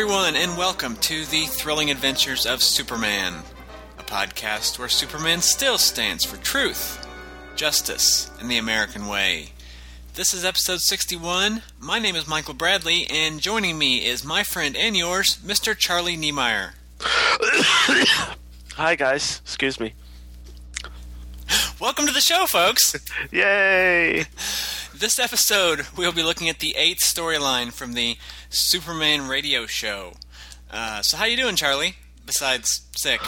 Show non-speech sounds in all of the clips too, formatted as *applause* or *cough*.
Everyone, and welcome to the thrilling adventures of Superman, a podcast where Superman still stands for truth, justice, and the American way. This is episode 61. My name is Michael Bradley, and joining me is my friend and yours, Mr. Charlie Niemeyer. *coughs* Hi, guys. Excuse me. Welcome to the show, folks. *laughs* Yay! This episode, we'll be looking at the eighth storyline from the Superman radio show. Uh, so, how you doing, Charlie? Besides sick.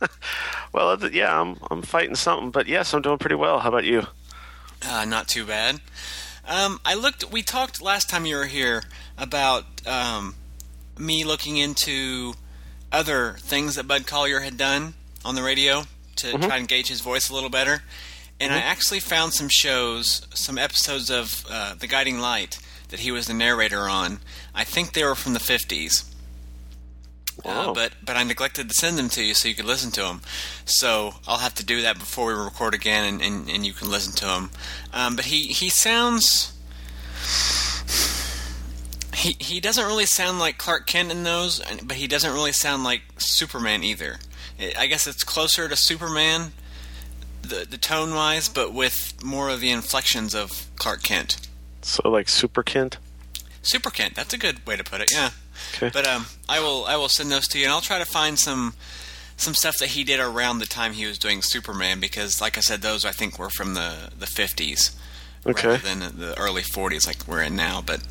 *laughs* well, yeah, I'm I'm fighting something, but yes, I'm doing pretty well. How about you? Uh, not too bad. Um, I looked. We talked last time you were here about um, me looking into other things that Bud Collyer had done on the radio to mm-hmm. try and gauge his voice a little better. And mm-hmm. I actually found some shows, some episodes of uh, The Guiding Light that he was the narrator on. I think they were from the 50s. Uh, but but I neglected to send them to you so you could listen to them. So I'll have to do that before we record again, and, and, and you can listen to them. Um, but he he sounds he he doesn't really sound like Clark Kent in those, but he doesn't really sound like Superman either. I guess it's closer to Superman, the the tone wise, but with more of the inflections of Clark Kent. So like Super Kent. Super Kent. That's a good way to put it. Yeah. Okay. But um, I will I will send those to you, and I'll try to find some some stuff that he did around the time he was doing Superman, because like I said, those I think were from the the fifties, okay, rather than the early forties like we're in now. But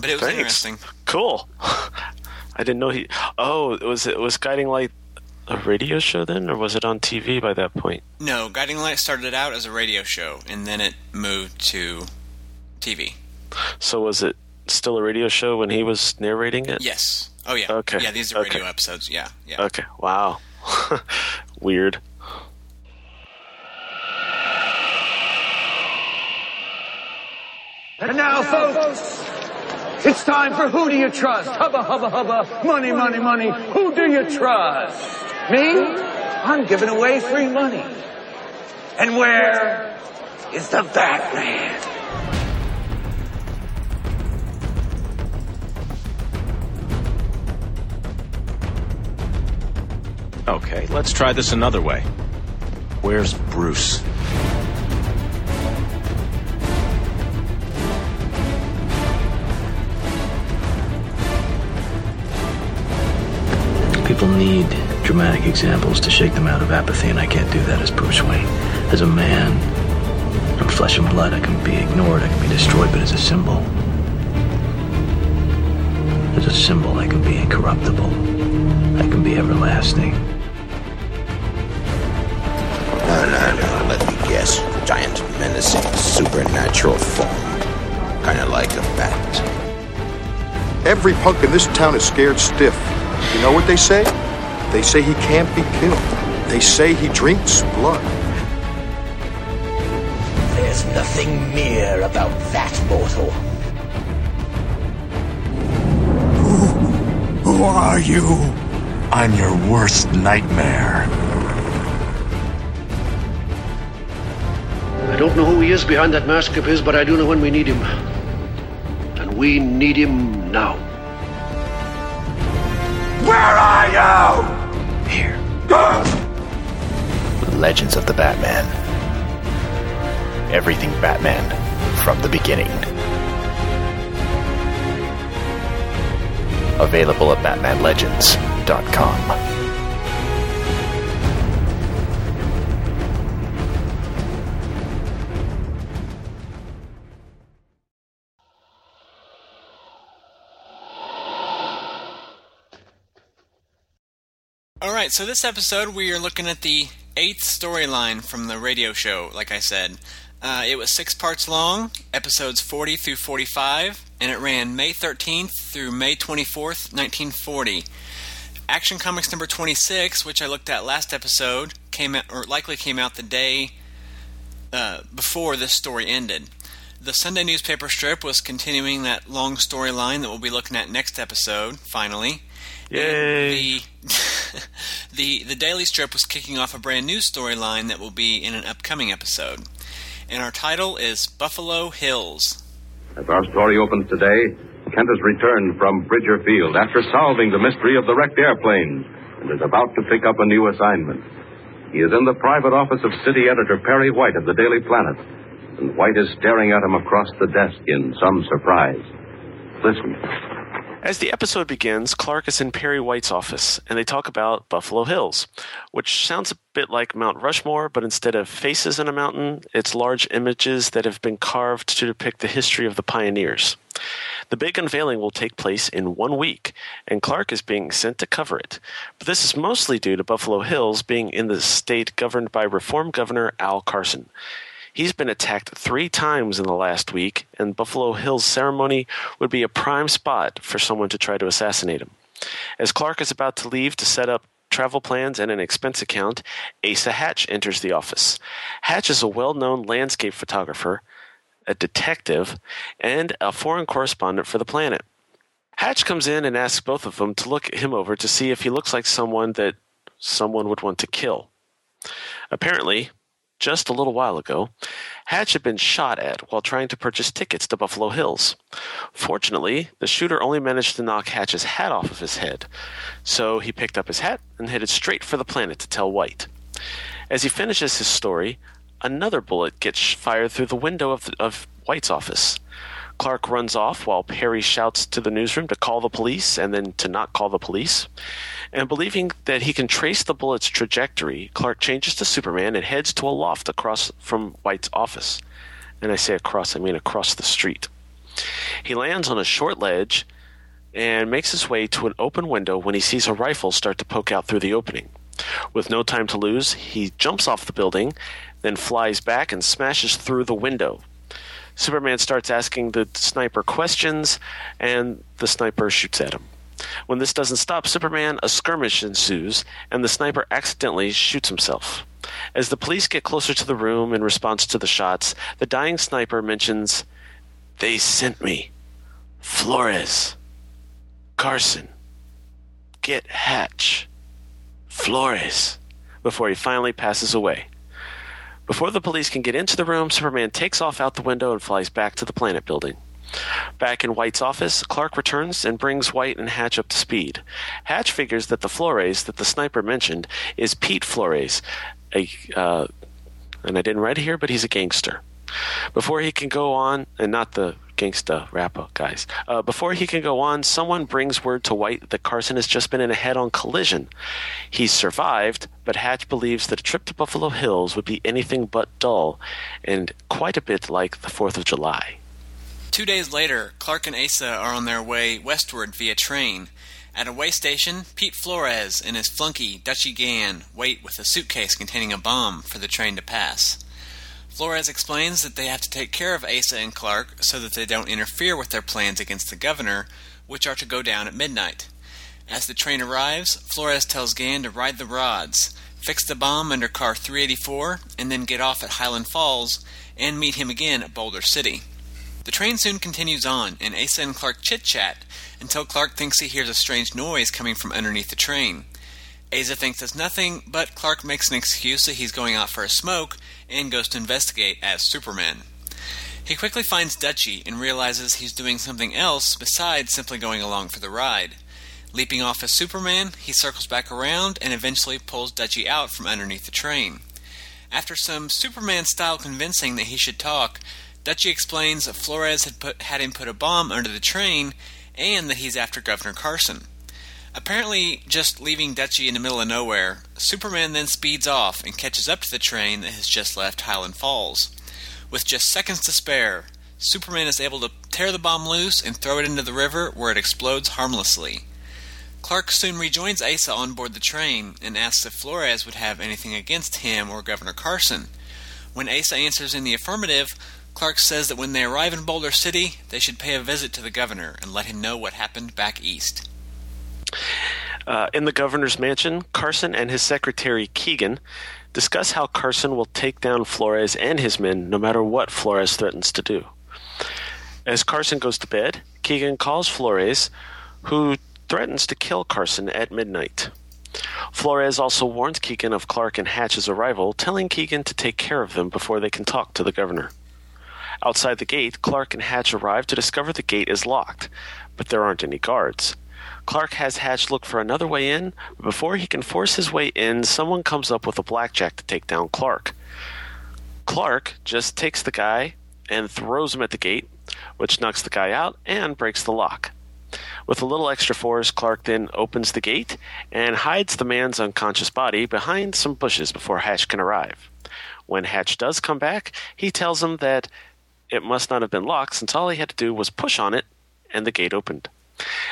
but it was Thanks. interesting. Cool. *laughs* I didn't know he. Oh, it was it was Guiding Light a radio show then, or was it on TV by that point? No, Guiding Light started out as a radio show, and then it moved to TV. So was it still a radio show when he was narrating it? Yes. Oh yeah. Okay. Yeah, these are radio okay. episodes. Yeah. Yeah. Okay. Wow. *laughs* Weird. And now, folks, it's time for Who Do You Trust? Hubba, hubba, hubba, money, money, money. Who do you trust? Me? I'm giving away free money. And where is the Batman? Okay, let's try this another way. Where's Bruce? People need dramatic examples to shake them out of apathy, and I can't do that as Bruce Wayne. As a man, I'm flesh and blood. I can be ignored, I can be destroyed, but as a symbol, as a symbol, I can be incorruptible. I can be everlasting. Let me guess. Giant, menacing, supernatural form. Kinda like a bat. Every punk in this town is scared stiff. You know what they say? They say he can't be killed. They say he drinks blood. There's nothing mere about that mortal. Who, who are you? I'm your worst nightmare. Don't know who he is behind that mask of his, but I do know when we need him. And we need him now. Where are you? Here. Legends of the Batman. Everything Batman from the beginning. Available at BatmanLegends.com. Alright, so this episode we are looking at the eighth storyline from the radio show, like I said. Uh, it was six parts long, episodes 40 through 45, and it ran May 13th through May 24th, 1940. Action Comics number 26, which I looked at last episode, came out, or likely came out the day uh, before this story ended. The Sunday newspaper strip was continuing that long storyline that we'll be looking at next episode, finally. Yay! The, *laughs* the the daily strip was kicking off a brand new storyline that will be in an upcoming episode, and our title is Buffalo Hills. As our story opens today, Kent has returned from Bridger Field after solving the mystery of the wrecked airplane and is about to pick up a new assignment. He is in the private office of city editor Perry White of the Daily Planet, and White is staring at him across the desk in some surprise. Listen. As the episode begins, Clark is in Perry White's office, and they talk about Buffalo Hills, which sounds a bit like Mount Rushmore, but instead of faces in a mountain, it's large images that have been carved to depict the history of the pioneers. The big unveiling will take place in one week, and Clark is being sent to cover it. But this is mostly due to Buffalo Hills being in the state governed by Reform Governor Al Carson. He's been attacked three times in the last week, and Buffalo Hill's ceremony would be a prime spot for someone to try to assassinate him. As Clark is about to leave to set up travel plans and an expense account, Asa Hatch enters the office. Hatch is a well known landscape photographer, a detective, and a foreign correspondent for the planet. Hatch comes in and asks both of them to look him over to see if he looks like someone that someone would want to kill. Apparently, just a little while ago, Hatch had been shot at while trying to purchase tickets to Buffalo Hills. Fortunately, the shooter only managed to knock Hatch's hat off of his head, so he picked up his hat and headed straight for the planet to tell White. As he finishes his story, another bullet gets fired through the window of, the, of White's office. Clark runs off while Perry shouts to the newsroom to call the police and then to not call the police. And believing that he can trace the bullet's trajectory, Clark changes to Superman and heads to a loft across from White's office. And I say across, I mean across the street. He lands on a short ledge and makes his way to an open window when he sees a rifle start to poke out through the opening. With no time to lose, he jumps off the building, then flies back and smashes through the window. Superman starts asking the sniper questions, and the sniper shoots at him. When this doesn't stop Superman, a skirmish ensues, and the sniper accidentally shoots himself. As the police get closer to the room in response to the shots, the dying sniper mentions, They sent me. Flores. Carson. Get Hatch. Flores. Before he finally passes away. Before the police can get into the room, Superman takes off out the window and flies back to the planet building. Back in White's office, Clark returns and brings White and Hatch up to speed. Hatch figures that the Flores that the sniper mentioned is Pete Flores, a, uh, and I didn't write it here, but he's a gangster. Before he can go on, and not the gangsta rapper guys, uh, before he can go on, someone brings word to White that Carson has just been in a head on collision. He's survived, but Hatch believes that a trip to Buffalo Hills would be anything but dull, and quite a bit like the 4th of July. Two days later, Clark and Asa are on their way westward via train. At a way station, Pete Flores and his flunky, Dutchy Gann, wait with a suitcase containing a bomb for the train to pass. Flores explains that they have to take care of Asa and Clark so that they don't interfere with their plans against the governor, which are to go down at midnight. As the train arrives, Flores tells Gann to ride the rods, fix the bomb under car 384, and then get off at Highland Falls and meet him again at Boulder City. The train soon continues on, and Asa and Clark chit chat until Clark thinks he hears a strange noise coming from underneath the train. Asa thinks it's nothing, but Clark makes an excuse that he's going out for a smoke and goes to investigate as Superman. He quickly finds Dutchy and realizes he's doing something else besides simply going along for the ride. Leaping off as Superman, he circles back around and eventually pulls Dutchy out from underneath the train. After some Superman style convincing that he should talk, Dutchy explains that Flores had, put, had him put a bomb under the train and that he's after Governor Carson. Apparently, just leaving Dutchy in the middle of nowhere, Superman then speeds off and catches up to the train that has just left Highland Falls. With just seconds to spare, Superman is able to tear the bomb loose and throw it into the river where it explodes harmlessly. Clark soon rejoins Asa on board the train and asks if Flores would have anything against him or Governor Carson. When Asa answers in the affirmative, Clark says that when they arrive in Boulder City, they should pay a visit to the governor and let him know what happened back east. Uh, in the governor's mansion, Carson and his secretary Keegan discuss how Carson will take down Flores and his men no matter what Flores threatens to do. As Carson goes to bed, Keegan calls Flores, who threatens to kill Carson at midnight. Flores also warns Keegan of Clark and Hatch's arrival, telling Keegan to take care of them before they can talk to the governor. Outside the gate, Clark and Hatch arrive to discover the gate is locked, but there aren't any guards. Clark has Hatch look for another way in, but before he can force his way in, someone comes up with a blackjack to take down Clark. Clark just takes the guy and throws him at the gate, which knocks the guy out and breaks the lock. With a little extra force, Clark then opens the gate and hides the man's unconscious body behind some bushes before Hatch can arrive. When Hatch does come back, he tells him that it must not have been locked since all he had to do was push on it and the gate opened.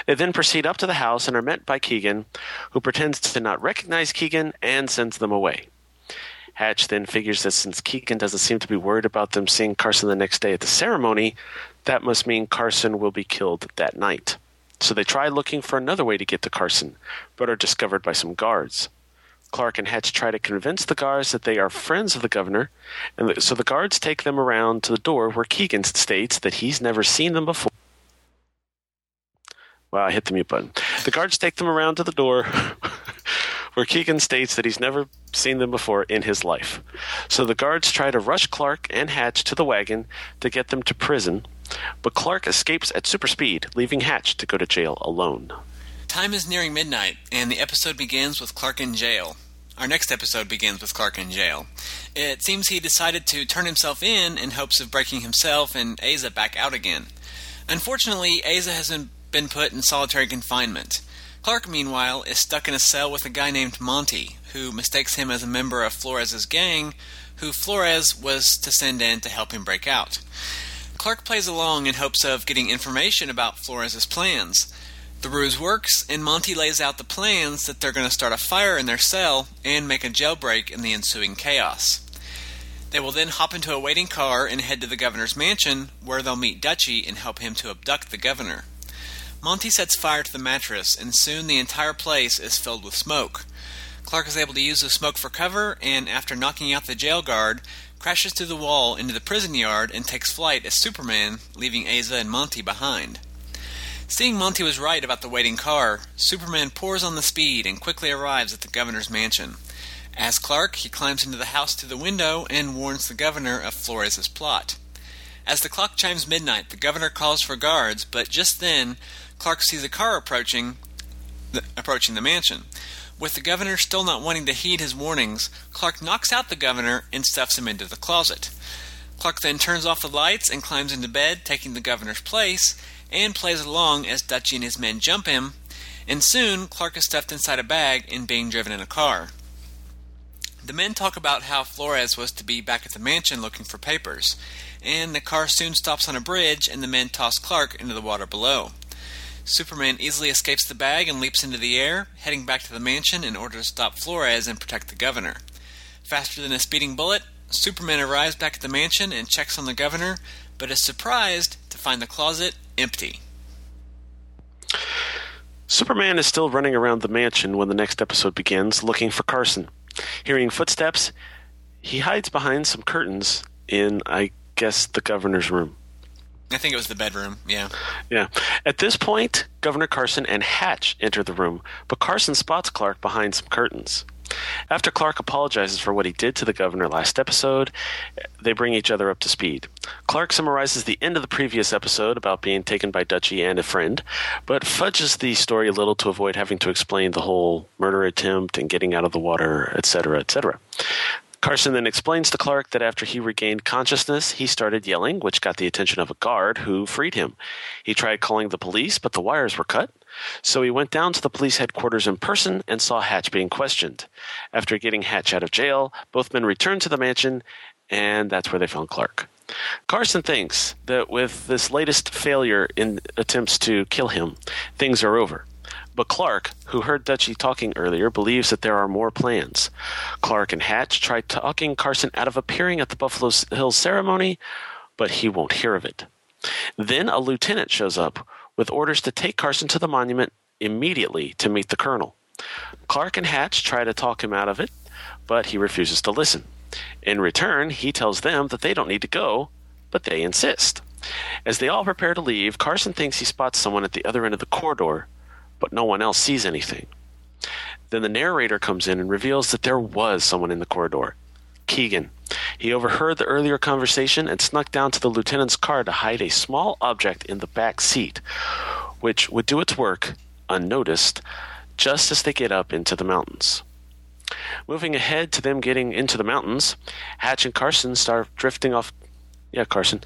They then proceed up to the house and are met by Keegan, who pretends to not recognize Keegan and sends them away. Hatch then figures that since Keegan doesn't seem to be worried about them seeing Carson the next day at the ceremony, that must mean Carson will be killed that night. So they try looking for another way to get to Carson, but are discovered by some guards. Clark and Hatch try to convince the guards that they are friends of the governor, and so the guards take them around to the door where Keegan states that he's never seen them before. Well, I hit the mute button. The guards take them around to the door *laughs* where Keegan states that he's never seen them before in his life. So the guards try to rush Clark and Hatch to the wagon to get them to prison, but Clark escapes at super speed, leaving Hatch to go to jail alone. Time is nearing midnight, and the episode begins with Clark in jail. Our next episode begins with Clark in jail. It seems he decided to turn himself in in hopes of breaking himself and Asa back out again. Unfortunately, Asa has been been put in solitary confinement. Clark, meanwhile, is stuck in a cell with a guy named Monty, who mistakes him as a member of Flores's gang, who Flores was to send in to help him break out. Clark plays along in hopes of getting information about Flores's plans. The ruse works, and Monty lays out the plans that they're going to start a fire in their cell and make a jailbreak in the ensuing chaos. They will then hop into a waiting car and head to the governor's mansion, where they'll meet Dutchy and help him to abduct the governor. Monty sets fire to the mattress, and soon the entire place is filled with smoke. Clark is able to use the smoke for cover, and after knocking out the jail guard, crashes through the wall into the prison yard and takes flight as Superman, leaving Asa and Monty behind. Seeing Monty was right about the waiting car, Superman pours on the speed and quickly arrives at the governor's mansion. As Clark, he climbs into the house through the window and warns the governor of Flores's plot. As the clock chimes midnight, the governor calls for guards, but just then, Clark sees a car approaching the, approaching the mansion. With the governor still not wanting to heed his warnings, Clark knocks out the governor and stuffs him into the closet. Clark then turns off the lights and climbs into bed, taking the governor's place, and plays along as Dutchy and his men jump him, and soon Clark is stuffed inside a bag and being driven in a car. The men talk about how Flores was to be back at the mansion looking for papers, and the car soon stops on a bridge and the men toss Clark into the water below. Superman easily escapes the bag and leaps into the air, heading back to the mansion in order to stop Flores and protect the governor. Faster than a speeding bullet, Superman arrives back at the mansion and checks on the governor, but is surprised to find the closet empty. Superman is still running around the mansion when the next episode begins, looking for Carson. Hearing footsteps, he hides behind some curtains in, I guess, the governor's room. I think it was the bedroom, yeah. Yeah. At this point, Governor Carson and Hatch enter the room, but Carson spots Clark behind some curtains. After Clark apologizes for what he did to the governor last episode, they bring each other up to speed. Clark summarizes the end of the previous episode about being taken by Dutchy and a friend, but fudges the story a little to avoid having to explain the whole murder attempt and getting out of the water, etc., etc. Carson then explains to Clark that after he regained consciousness, he started yelling, which got the attention of a guard who freed him. He tried calling the police, but the wires were cut. So he went down to the police headquarters in person and saw Hatch being questioned. After getting Hatch out of jail, both men returned to the mansion, and that's where they found Clark. Carson thinks that with this latest failure in attempts to kill him, things are over. But Clark, who heard Dutchy talking earlier, believes that there are more plans. Clark and Hatch try talking Carson out of appearing at the Buffalo Hills ceremony, but he won't hear of it. Then a lieutenant shows up with orders to take Carson to the monument immediately to meet the colonel. Clark and Hatch try to talk him out of it, but he refuses to listen. In return, he tells them that they don't need to go, but they insist. As they all prepare to leave, Carson thinks he spots someone at the other end of the corridor, but no one else sees anything. Then the narrator comes in and reveals that there was someone in the corridor. Keegan. He overheard the earlier conversation and snuck down to the lieutenant's car to hide a small object in the back seat, which would do its work unnoticed just as they get up into the mountains. Moving ahead to them getting into the mountains, Hatch and Carson start drifting off. Yeah, Carson.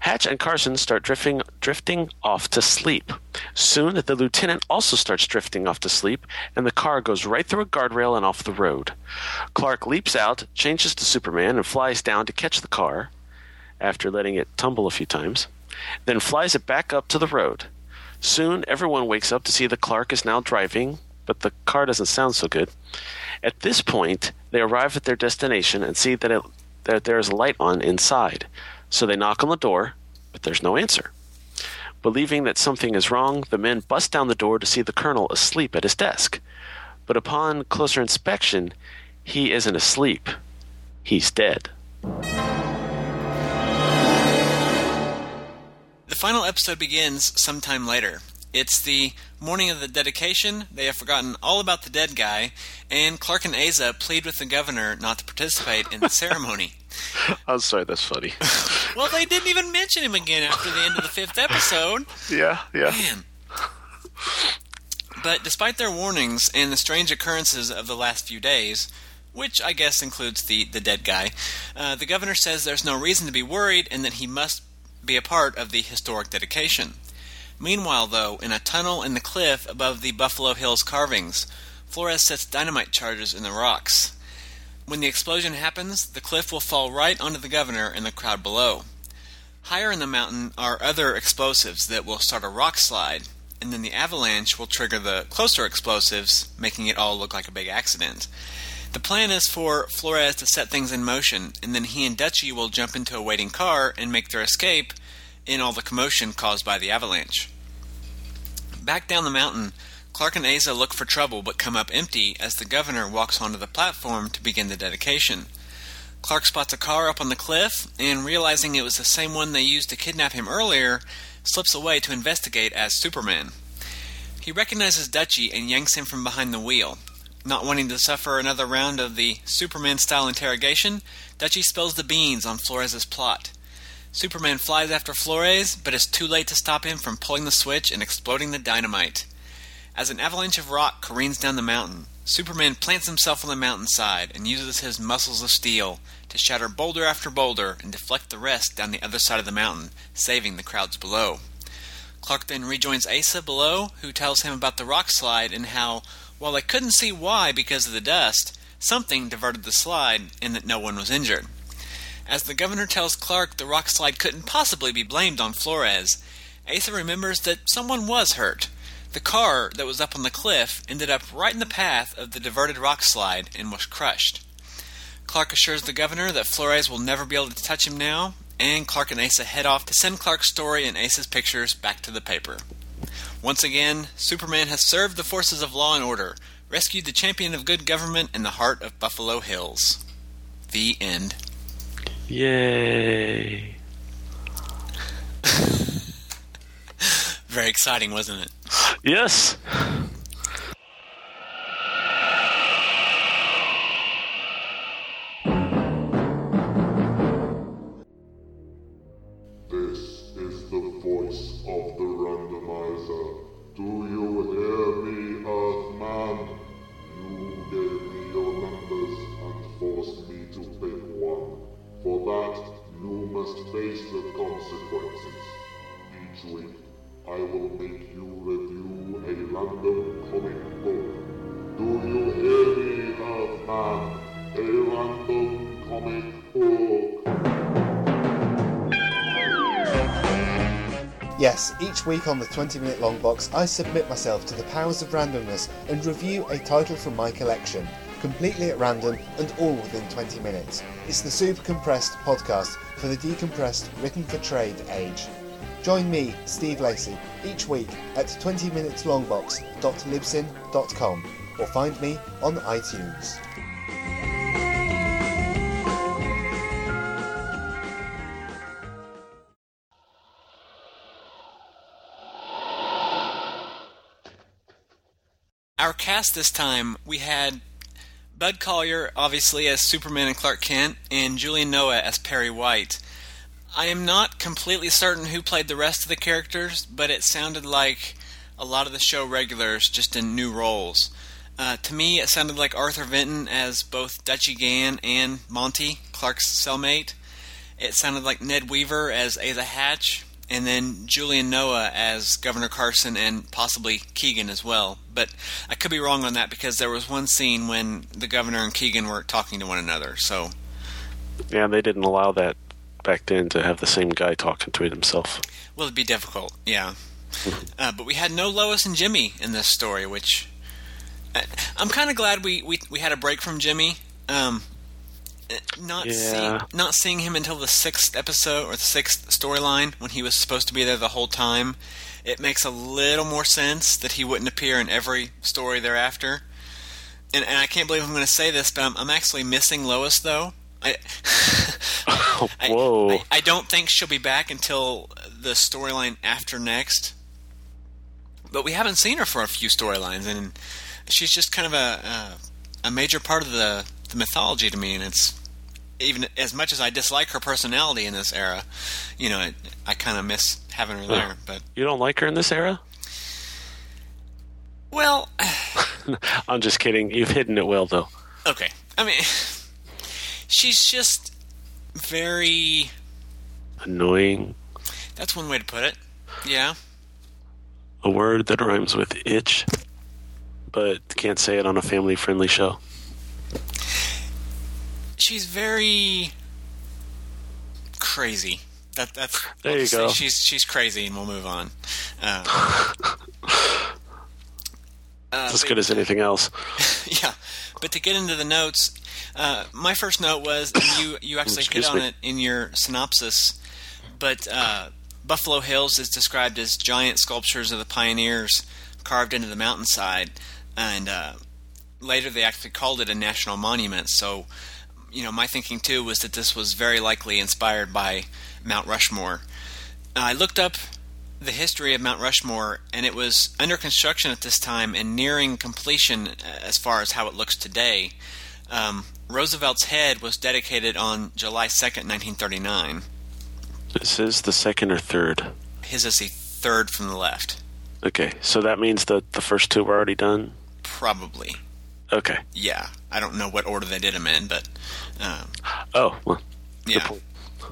Hatch and Carson start drifting drifting off to sleep. Soon the lieutenant also starts drifting off to sleep, and the car goes right through a guardrail and off the road. Clark leaps out, changes to Superman, and flies down to catch the car after letting it tumble a few times, then flies it back up to the road. Soon everyone wakes up to see that Clark is now driving, but the car doesn't sound so good. At this point, they arrive at their destination and see that, it, that there is a light on inside. So they knock on the door, but there's no answer. Believing that something is wrong, the men bust down the door to see the colonel asleep at his desk. But upon closer inspection, he isn't asleep. He's dead. The final episode begins sometime later. It's the morning of the dedication. They have forgotten all about the dead guy, and Clark and Asa plead with the governor not to participate in the *laughs* ceremony. I'm sorry, that's funny. *laughs* well, they didn't even mention him again after the end of the fifth episode. Yeah, yeah. Man. But despite their warnings and the strange occurrences of the last few days, which I guess includes the, the dead guy, uh, the governor says there's no reason to be worried and that he must be a part of the historic dedication. Meanwhile, though, in a tunnel in the cliff above the Buffalo Hills carvings, Flores sets dynamite charges in the rocks. When the explosion happens, the cliff will fall right onto the governor and the crowd below. Higher in the mountain are other explosives that will start a rock slide, and then the avalanche will trigger the closer explosives, making it all look like a big accident. The plan is for Flores to set things in motion, and then he and Dutchy will jump into a waiting car and make their escape in all the commotion caused by the avalanche. Back down the mountain, Clark and Asa look for trouble but come up empty as the governor walks onto the platform to begin the dedication. Clark spots a car up on the cliff and, realizing it was the same one they used to kidnap him earlier, slips away to investigate as Superman. He recognizes Dutchy and yanks him from behind the wheel. Not wanting to suffer another round of the Superman style interrogation, Dutchy spills the beans on Flores' plot. Superman flies after Flores, but is too late to stop him from pulling the switch and exploding the dynamite. As an avalanche of rock careens down the mountain, Superman plants himself on the mountainside and uses his muscles of steel to shatter boulder after boulder and deflect the rest down the other side of the mountain, saving the crowds below. Clark then rejoins Asa below, who tells him about the rock slide and how while they couldn't see why because of the dust, something diverted the slide and that no one was injured. As the governor tells Clark the rock slide couldn't possibly be blamed on Flores, Asa remembers that someone was hurt. The car that was up on the cliff ended up right in the path of the diverted rock slide and was crushed. Clark assures the governor that Flores will never be able to touch him now, and Clark and Asa head off to send Clark's story and Asa's pictures back to the paper. Once again, Superman has served the forces of law and order, rescued the champion of good government in the heart of Buffalo Hills. The end. Yay. *laughs* Very exciting, wasn't it? Yes. Yes, each week on the 20 minute long box, I submit myself to the powers of randomness and review a title from my collection, completely at random and all within 20 minutes. It's the super compressed podcast for the decompressed, written for trade age. Join me, Steve Lacey, each week at 20minuteslongbox.libsyn.com or find me on iTunes. Cast this time, we had Bud Collyer, obviously, as Superman and Clark Kent, and Julian Noa as Perry White. I am not completely certain who played the rest of the characters, but it sounded like a lot of the show regulars just in new roles. Uh, to me, it sounded like Arthur Vinton as both Dutchy Gann and Monty, Clark's cellmate. It sounded like Ned Weaver as Asa Hatch, and then Julian Noa as Governor Carson and possibly Keegan as well. But I could be wrong on that because there was one scene when the governor and Keegan were talking to one another. So Yeah, they didn't allow that back then to have the same guy talking to it himself. Well, it'd be difficult, yeah. uh, but we had no Lois and Jimmy in this story, which I, I'm kind of glad we, we we had a break from Jimmy. Um, not Yeah. seeing not seeing him until the sixth episode or the sixth storyline when he was supposed to be there the whole time. It makes a little more sense that he wouldn't appear in every story thereafter. And, and I can't believe I'm going to say this, but I'm, I'm actually missing Lois though. *laughs* I, Whoa. I, I don't think she'll be back until the storyline after next. But we haven't seen her for a few storylines, and she's just kind of a a, a major part of the, the mythology to me. And it's even as much as I dislike her personality in this era, you know, I, I kind of miss having her there. But You don't like her in this era? well, *laughs* *sighs* I'm just kidding. You've hidden it well, though. okay. I mean, *sighs* she's just very. Annoying. That's one way to put it. Yeah. A word that rhymes with itch, but can't say it on a family friendly show. She's very crazy. That that's There you go. She's she's crazy, and we'll move on. Um, *laughs* uh, as good as anything else. *laughs* yeah, but to get into the notes, uh, my first note was you you *coughs* actually hit on me. it in your synopsis, but uh, Buffalo Hills is described as giant sculptures of the pioneers carved into the mountainside, and uh, later they actually called it a national monument. So, you know, my thinking too was that this was very likely inspired by Mount Rushmore. Uh, I looked up the history of Mount Rushmore, and it was under construction at this time and nearing completion uh, as far as how it looks today. Um, Roosevelt's head was dedicated on July 2nd, 1939. This is the second or third. His is the third from the left. Okay, so that means that the first two were already done? Probably. Okay. Yeah. I don't know what order they did them in, but. Um, Oh, well. yeah.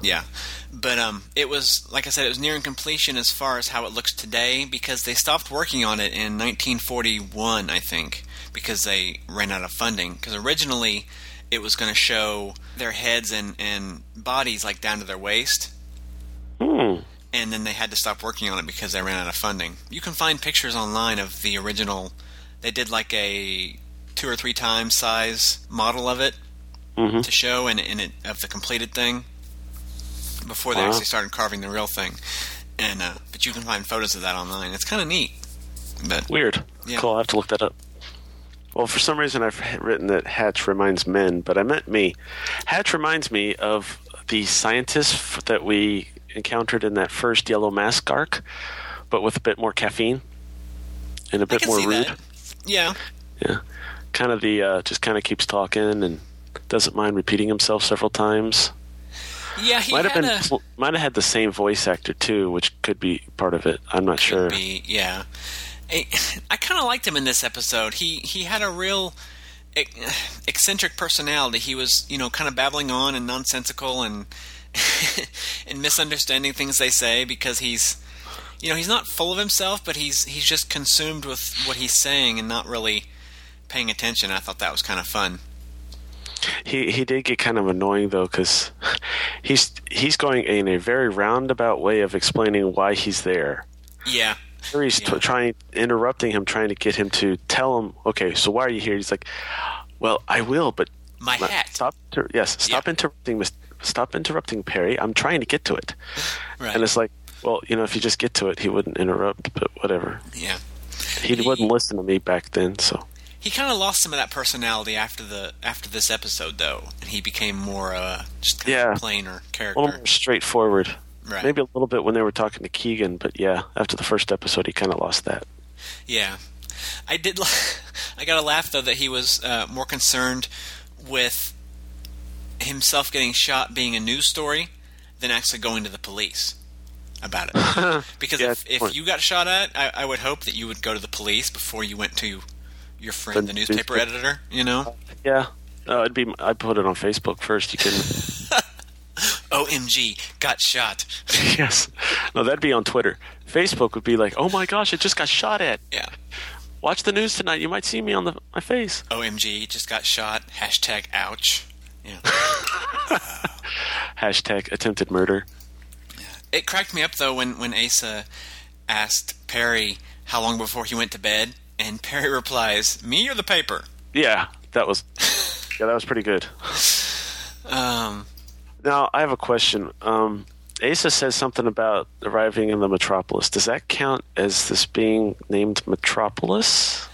Yeah. But um, it was, like I said, it was nearing completion as far as how it looks today because they stopped working on it in 1941, I think, because they ran out of funding. Because originally it was going to show their heads and, and bodies like down to their waist. Hmm. And then they had to stop working on it because they ran out of funding. You can find pictures online of the original. They did like a two or three times size model of it Mhm. to show and, and it, of the completed thing before they Wow. actually started carving the real thing. And uh, but you can find photos of that online. It's kind of neat. But Weird. Yeah. Cool, I'll have to look that up. Well, for some reason I've written that Hatch reminds men, but I meant me. Hatch reminds me of the scientist that we encountered in that first Yellow Mask arc, but with a bit more caffeine and a I bit more rude. that. Yeah, Yeah. Kind of the, uh, just kind of keeps talking and doesn't mind repeating himself several times. yeah. He might have been, a might have had the same voice actor too, which could be part of it. I'm not sure. be yeah. *laughs* I, I kind of liked him in this episode. He he had a real eccentric personality. He was you know kind of babbling on and nonsensical and *laughs* and misunderstanding things they say because he's you know he's not full of himself, but he's he's just consumed with what he's saying and not really paying attention. I thought that was kind of fun. He he did get kind of annoying though because *laughs* he's he's going in a very roundabout way of explaining why he's there. Yeah, Or He's t- trying interrupting him, trying to get him to tell him, okay, so why are you here? He's like, well, I will, but my hat. Stop. Inter- yes, stop interrupting. Mis- stop interrupting, Perry. I'm trying to get to it. Right. And it's like, well, you know, if you just get to it, he wouldn't interrupt. But whatever. Yeah. He, wouldn't listen to me back then. So He kind of lost some of that personality after the after this episode, though, and he became more uh, just kind Yeah. of plainer character, a little more straightforward. Right. Maybe a little bit when they were talking to Keegan, but yeah, after the first episode, he kind of lost that. Yeah. I did. *laughs* I got a laugh though that he was uh, more concerned with himself getting shot being a news story than actually going to the police about it. *laughs* because Yeah, if, if you got shot at, I, I would hope that you would go to the police before you went to your friend, The the newspaper newspaper. editor. You know, Yeah. Uh, it'd be. I'd put it on Facebook first. You can. *laughs* OMG, got shot. *laughs* yes. No, that'd be on Twitter. Facebook would be like, "Oh my gosh, it just got shot at." Yeah. Watch the news tonight. You might see me on the my face. OMG, just got shot. Hashtag ouch. Yeah. *laughs* Hashtag attempted murder. It cracked me up though when when Asa asked Perry how long before he went to bed, and Perry replies, "Me or the paper." Yeah, that was. Yeah, that was pretty good. Um, Now I have a question. Um, Asa says something about arriving in the metropolis. Does that count as this being named Metropolis?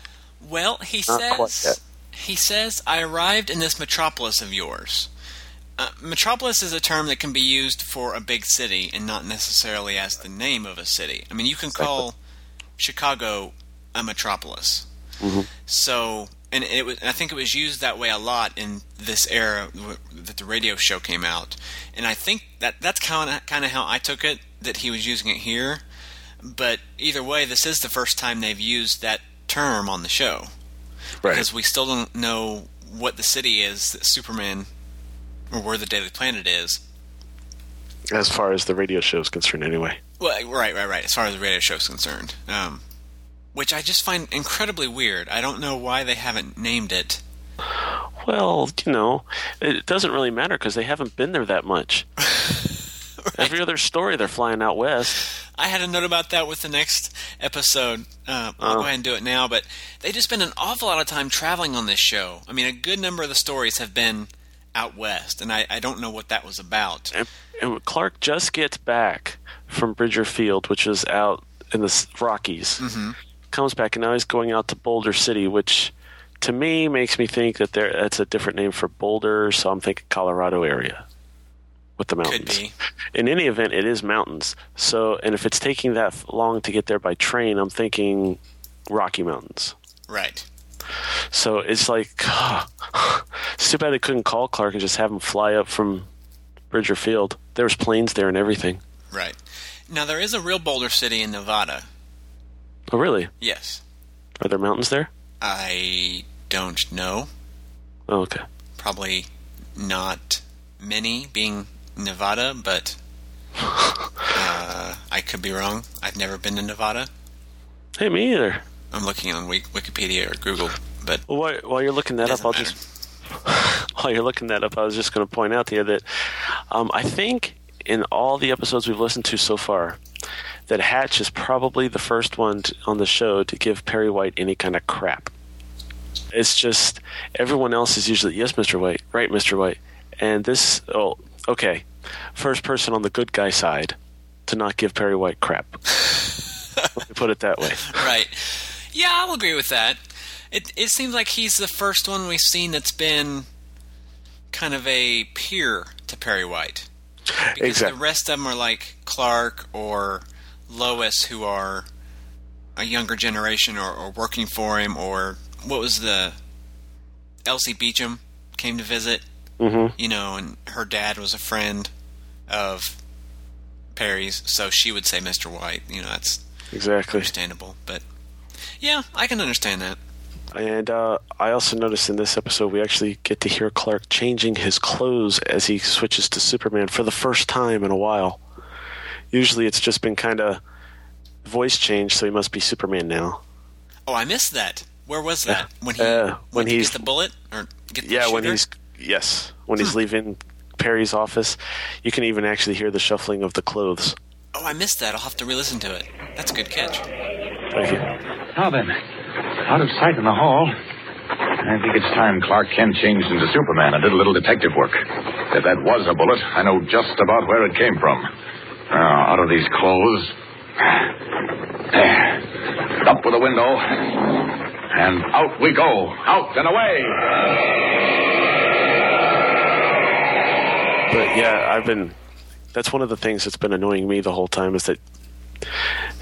well, he Not says he says I arrived in this metropolis of yours. Uh, metropolis is a term that can be used for a big city and not necessarily as the name of a city. I mean, you can call Chicago a metropolis. So, and it was, I think it was used that way a lot in this era that the radio show came out, and I think that that's kind of kind of how I took it that he was using it here. But either way, this is the first time they've used that term on the show Right. because we still don't know what the city is that Superman or where the Daily Planet is. As far as the radio show is concerned, anyway. Well, right, right, right. As far as the radio show is concerned, um, which I just find incredibly weird. I don't know why they haven't named it. Well, you know, it doesn't really matter because they haven't been there that much. *laughs* Every other story, they're flying out west. I had a note about that with the next episode. Uh, I'll Oh. go ahead and do it now. But they just spend an awful lot of time traveling on this show. I mean, a good number of the stories have been out west, and I, I don't know what that was about. And, and Clark just gets back from Bridger Field, which is out in the Rockies. Mm-hmm. Comes back, and now he's going out to Boulder City, which to me makes me think that there that's a different name for Boulder. So I'm thinking Colorado area with the mountains. be. In any event, it is mountains. So, and if it's taking that long to get there by train, I'm thinking Rocky Mountains. Right. So it's like, *sighs* it's too bad they couldn't call Clark and just have him fly up from Bridger Field. There was planes there and everything. Right. Now, there is a real Boulder City in Nevada. Oh, really? Yes. Are there mountains there? I don't know. Oh, okay. Probably not many, being Nevada, but *laughs* uh, I could be wrong. I've never been to Nevada. Hey, me either. I'm looking on Wikipedia or Google, but Well, while, while you're looking that up, I'll just *laughs* while you're looking that up, I was just going to point out to you that um, I think in all the episodes we've listened to so far, that Hatch is probably the first one to, on the show to give Perry White any kind of crap. It's just everyone else is usually yes, Mr. White, right, Mr. White, and this oh okay, first person on the good guy side to not give Perry White crap. *laughs* Put it that way. right. Yeah, I'll agree with that. It it seems like he's the first one we've seen that's been kind of a peer to Perry White. Because Exactly. the rest of them are like Clark or Lois, who are a younger generation or, or working for him, or what was the Elsie Beecham came to visit, Mm-hmm. you know, and her dad was a friend of Perry's, so she would say Mr. White. You know, that's Exactly. understandable. But yeah, I can understand that. And uh, I also noticed in this episode we actually get to hear Clark changing his clothes as he switches to Superman for the first time in a while. Usually it's just been kind of voice change, so he must be Superman now. Oh, I missed that. Where was that? When he Uh, went when he's the bullet or get the yeah, when he's yes, when he's leaving Perry's office, you can even actually hear the shuffling of the clothes. Oh, I missed that. I'll have to re-listen to it. That's a good catch. Thank you. Now then, out of sight in the hall. I think it's time Clark Kent changed into Superman and did a little detective work. If that was a bullet, I know just about where it came from. Now, out of these clothes. There. Up with the window. And out we go. Out and away. But yeah, I've been. That's one of the things that's been annoying me the whole time is that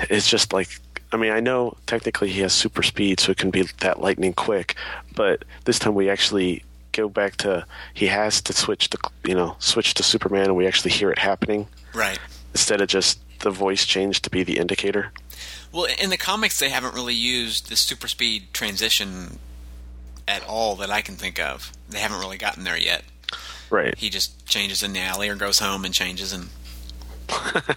it's just like I mean, I know technically he has super speed, so it can be that lightning quick. But this time we actually go back to he has to switch to you know switch to Superman, and we actually hear it happening Right. Instead of just the voice change to be the indicator. Well, in the comics, they haven't really used the super speed transition at all that I can think of. They haven't really gotten there yet. Right. He just changes in the alley or goes home and changes, and *laughs*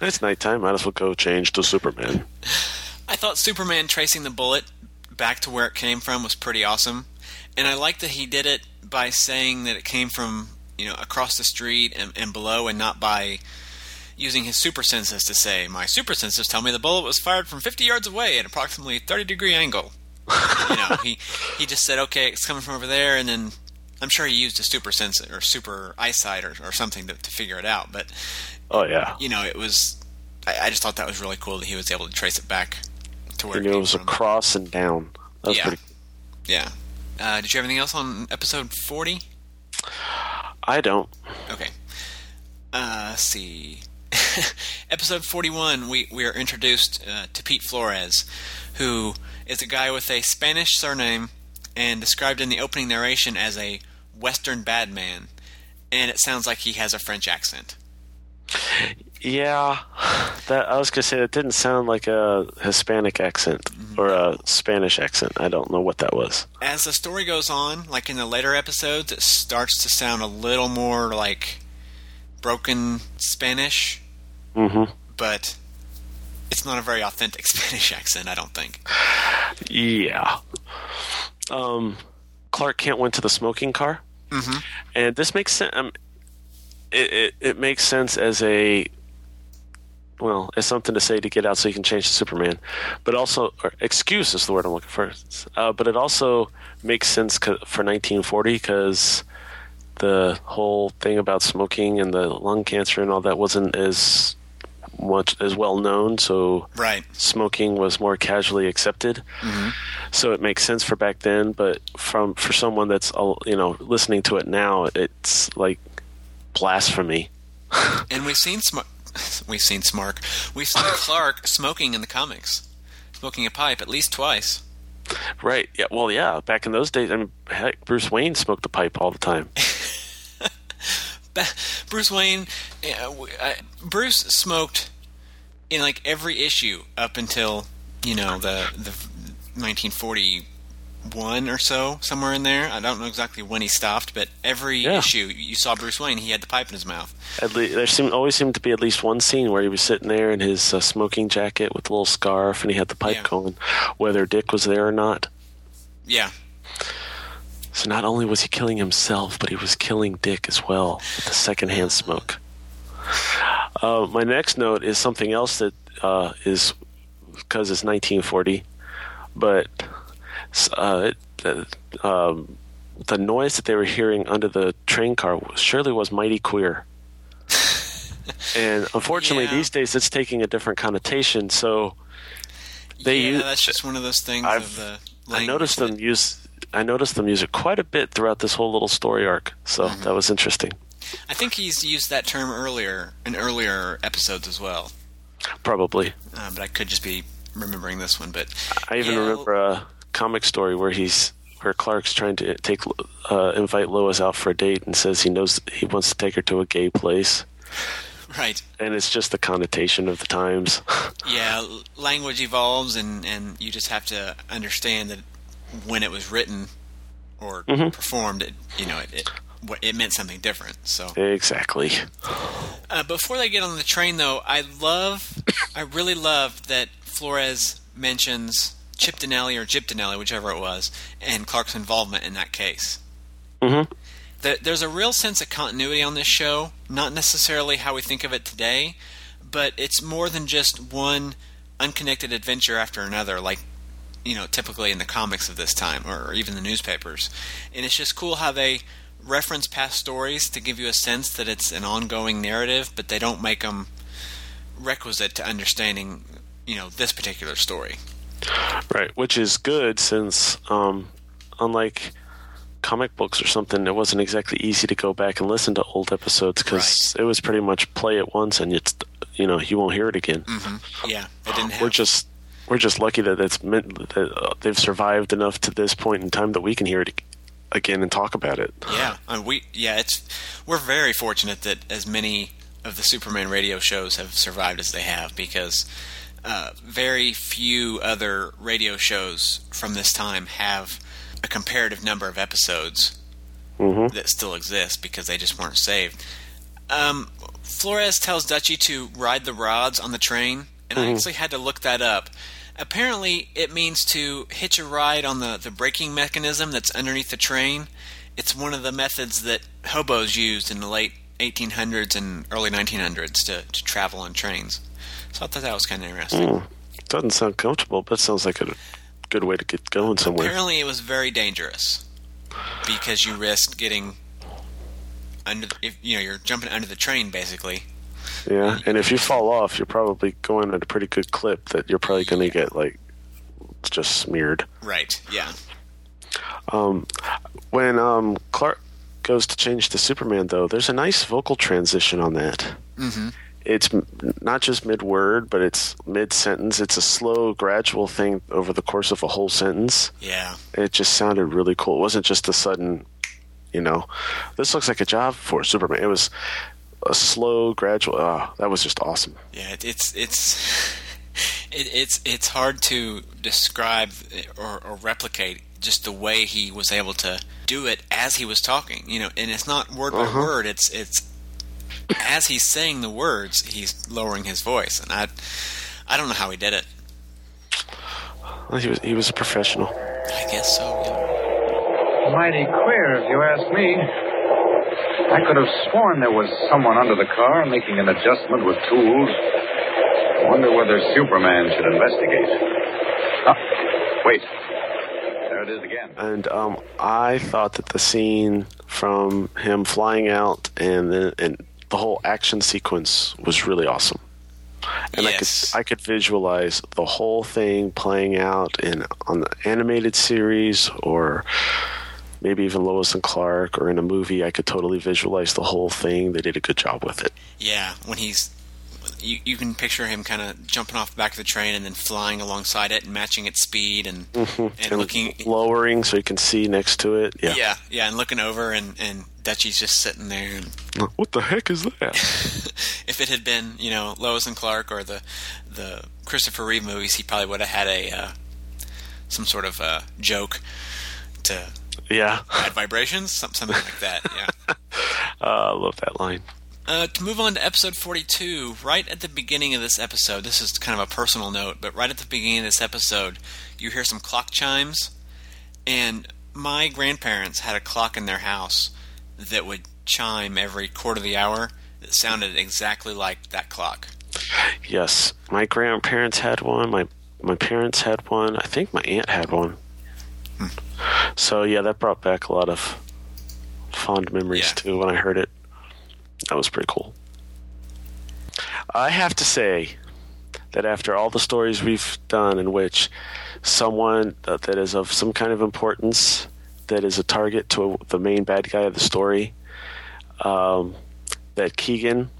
It's nighttime. Might as well go change to Superman. *laughs* I thought Superman tracing the bullet back to where it came from was pretty awesome, and I like that he did it by saying that it came from you know across the street and, and below, and not by using his super senses to say my super senses tell me the bullet was fired from 50 yards away at approximately 30 degree angle. you know, he he just said okay, it's coming from over there, and then I'm sure he used a super sense or super eyesight or, or something to, to figure it out, but Oh yeah. you know, it was. I, I just thought that was really cool that he was able to trace it back to where He it it was from. across and down. That was Yeah. pretty. Yeah. Uh, did you have anything else on episode forty? I don't. Okay. Uh, let's see. *laughs* episode forty-one, we we are introduced uh, to Pete Flores, who is a guy with a Spanish surname and described in the opening narration as a Western bad man, and it sounds like he has a French accent. Yeah, that I was gonna say that didn't sound like a Hispanic accent or a Spanish accent. I don't know what that was. as the story goes on, like in the later episodes, it starts to sound a little more like broken Spanish, Mm-hmm. but it's not a very authentic *laughs* Spanish accent, I don't think. Yeah. Um, Clark Kent went to the smoking car, Mm-hmm. and this makes sense. Um, it, it it makes sense as a well, as something to say to get out so you can change to Superman, but also or excuse is the word I'm looking for. Uh, but it also makes sense for 1940 because the whole thing about smoking and the lung cancer and all that wasn't as much as well known. So Right. smoking was more casually accepted. Mm-hmm. So it makes sense for back then, but from for someone that's you know listening to it now, it's like blasphemy. *laughs* And we've seen Sm- we've seen Smark, we've seen *laughs* Clark smoking in the comics, smoking a pipe at least twice. Right? Yeah. Well, yeah. Back in those days, I mean, heck, Bruce Wayne smoked a pipe all the time. *laughs* Bruce Wayne, uh, Bruce smoked in like every issue up until you know the the 1941 or so, somewhere in there. I don't know exactly when he stopped, but every Yeah. issue you saw Bruce Wayne, he had the pipe in his mouth. At least there seemed always seemed to be at least one scene where he was sitting there in his uh, smoking jacket with a little scarf, and he had the pipe Yeah. going, whether Dick was there or not. Yeah, So not only was he killing himself, but he was killing Dick as well with the secondhand smoke. Uh, my next note is something else that uh, is because it's 1940, but uh, it, uh, um, the noise that they were hearing under the train car surely was mighty queer. *laughs* and unfortunately, Yeah. these days it's taking a different connotation. So they yeah, use, that's just one of those things I've- of the. I noticed them use. I noticed them use it quite a bit throughout this whole little story arc, so Mm-hmm. that was interesting. I think he's used that term earlier in earlier episodes as well, Probably. uh, but I could just be remembering this one. But I even remember a comic story where he's where Clark's trying to take uh, invite Lois out for a date and says he knows he wants to take her to a gay place, right, and it's just the connotation of the times. *laughs* yeah, language evolves, and and you just have to understand that when it was written or Mhm. performed, it you know it. it it meant something different. So exactly. Uh, before they get on the train, though, I love, I really love that Flores mentions Chip Denelli or Jip Denelli, whichever it was, and Clark's involvement in that case. Mm-hmm. There- There's a real sense of continuity on this show, not necessarily how we think of it today, but it's more than just one unconnected adventure after another, like you know, typically in the comics of this time, or even the newspapers. And it's just cool how they reference past stories to give you a sense that it's an ongoing narrative, but they don't make them requisite to understanding, you know, this particular story. Right, which is good since, um, unlike comic books or something, it wasn't exactly easy to go back and listen to old episodes because it was pretty much play it once and it's, you know, you won't hear it again. Mm-hmm. Yeah, they didn't have just we're just lucky that it's meant that uh, they've survived enough to this point in time that we can hear it again and talk about it. Yeah, and we yeah, it's we're very fortunate that as many of the Superman radio shows have survived as they have because uh, very few other radio shows from this time have a comparative number of episodes Mm-hmm. that still exist because they just weren't saved. Um, Flores tells Dutchy to ride the rods on the train, and I Mhm. actually had to look that up. Apparently, it means to hitch a ride on the, the braking mechanism that's underneath the train. It's one of the methods that hobos used in the late 1800s and early 1900s to, to travel on trains. So I thought that was kind of interesting. Mm. Doesn't sound comfortable, but sounds like a good way to get going somewhere. Apparently, it was very dangerous because you risked getting under. If you know, you're jumping under the train, basically. Yeah, and if you fall off, you're probably going at a pretty good clip that you're probably going to get like just smeared. Right. Yeah. Um, when um, Clark goes to change to Superman, though, there's a nice vocal transition on that. Mm-hmm. It's not just mid word, but it's mid sentence. It's a slow, gradual thing over the course of a whole sentence. Yeah. It just sounded really cool. It wasn't just a sudden, you know, this looks like a job for Superman. It was a slow, gradual. Oh, that was just awesome. Yeah. It, it's it's it, it's it's hard to describe or, or replicate just the way he was able to do it as he was talking. You know, and it's not word by Uh-huh. word. It's it's as he's saying the words, he's lowering his voice, and I I don't know how he did it. Well, He was he was a professional. I guess so. Yeah. Mighty queer, if you ask me. I could have sworn there was someone under the car making an adjustment with tools. Wonder whether Superman should investigate. Ah, wait. There it is again. And um, I thought that the scene from him flying out and then and the whole action sequence was really awesome. And Yes. I could I could visualize the whole thing playing out in on the animated series or maybe even Lois and Clark or in a movie. I could totally visualize the whole thing. They did a good job with it. Yeah, when he's you, you can picture him kind of jumping off the back of the train and then flying alongside it and matching its speed and Mhm. and looking lowering so you can see next to it. Yeah. yeah yeah and looking over and and Dutchy's just sitting there and What the heck is that? *laughs* if it had been you know Lois and Clark or the the Christopher Reeve movies he probably would have had a uh, some sort of uh, joke to yeah. add vibrations something like that yeah *laughs* Uh, I love that line. Uh, to move on to episode 42, right at the beginning of this episode, this is kind of a personal note, but right at the beginning of this episode, you hear some clock chimes, and my grandparents had a clock in their house that would chime every quarter of the hour that sounded exactly like that clock. Yes, my grandparents had one. My my parents had one. I think my aunt had one. So yeah, that brought back a lot of fond memories too when I heard it. That was pretty cool. I have to say that after all the stories we've done in which someone that that is of some kind of importance that is a target to the main bad guy of the story, um, that Keegan,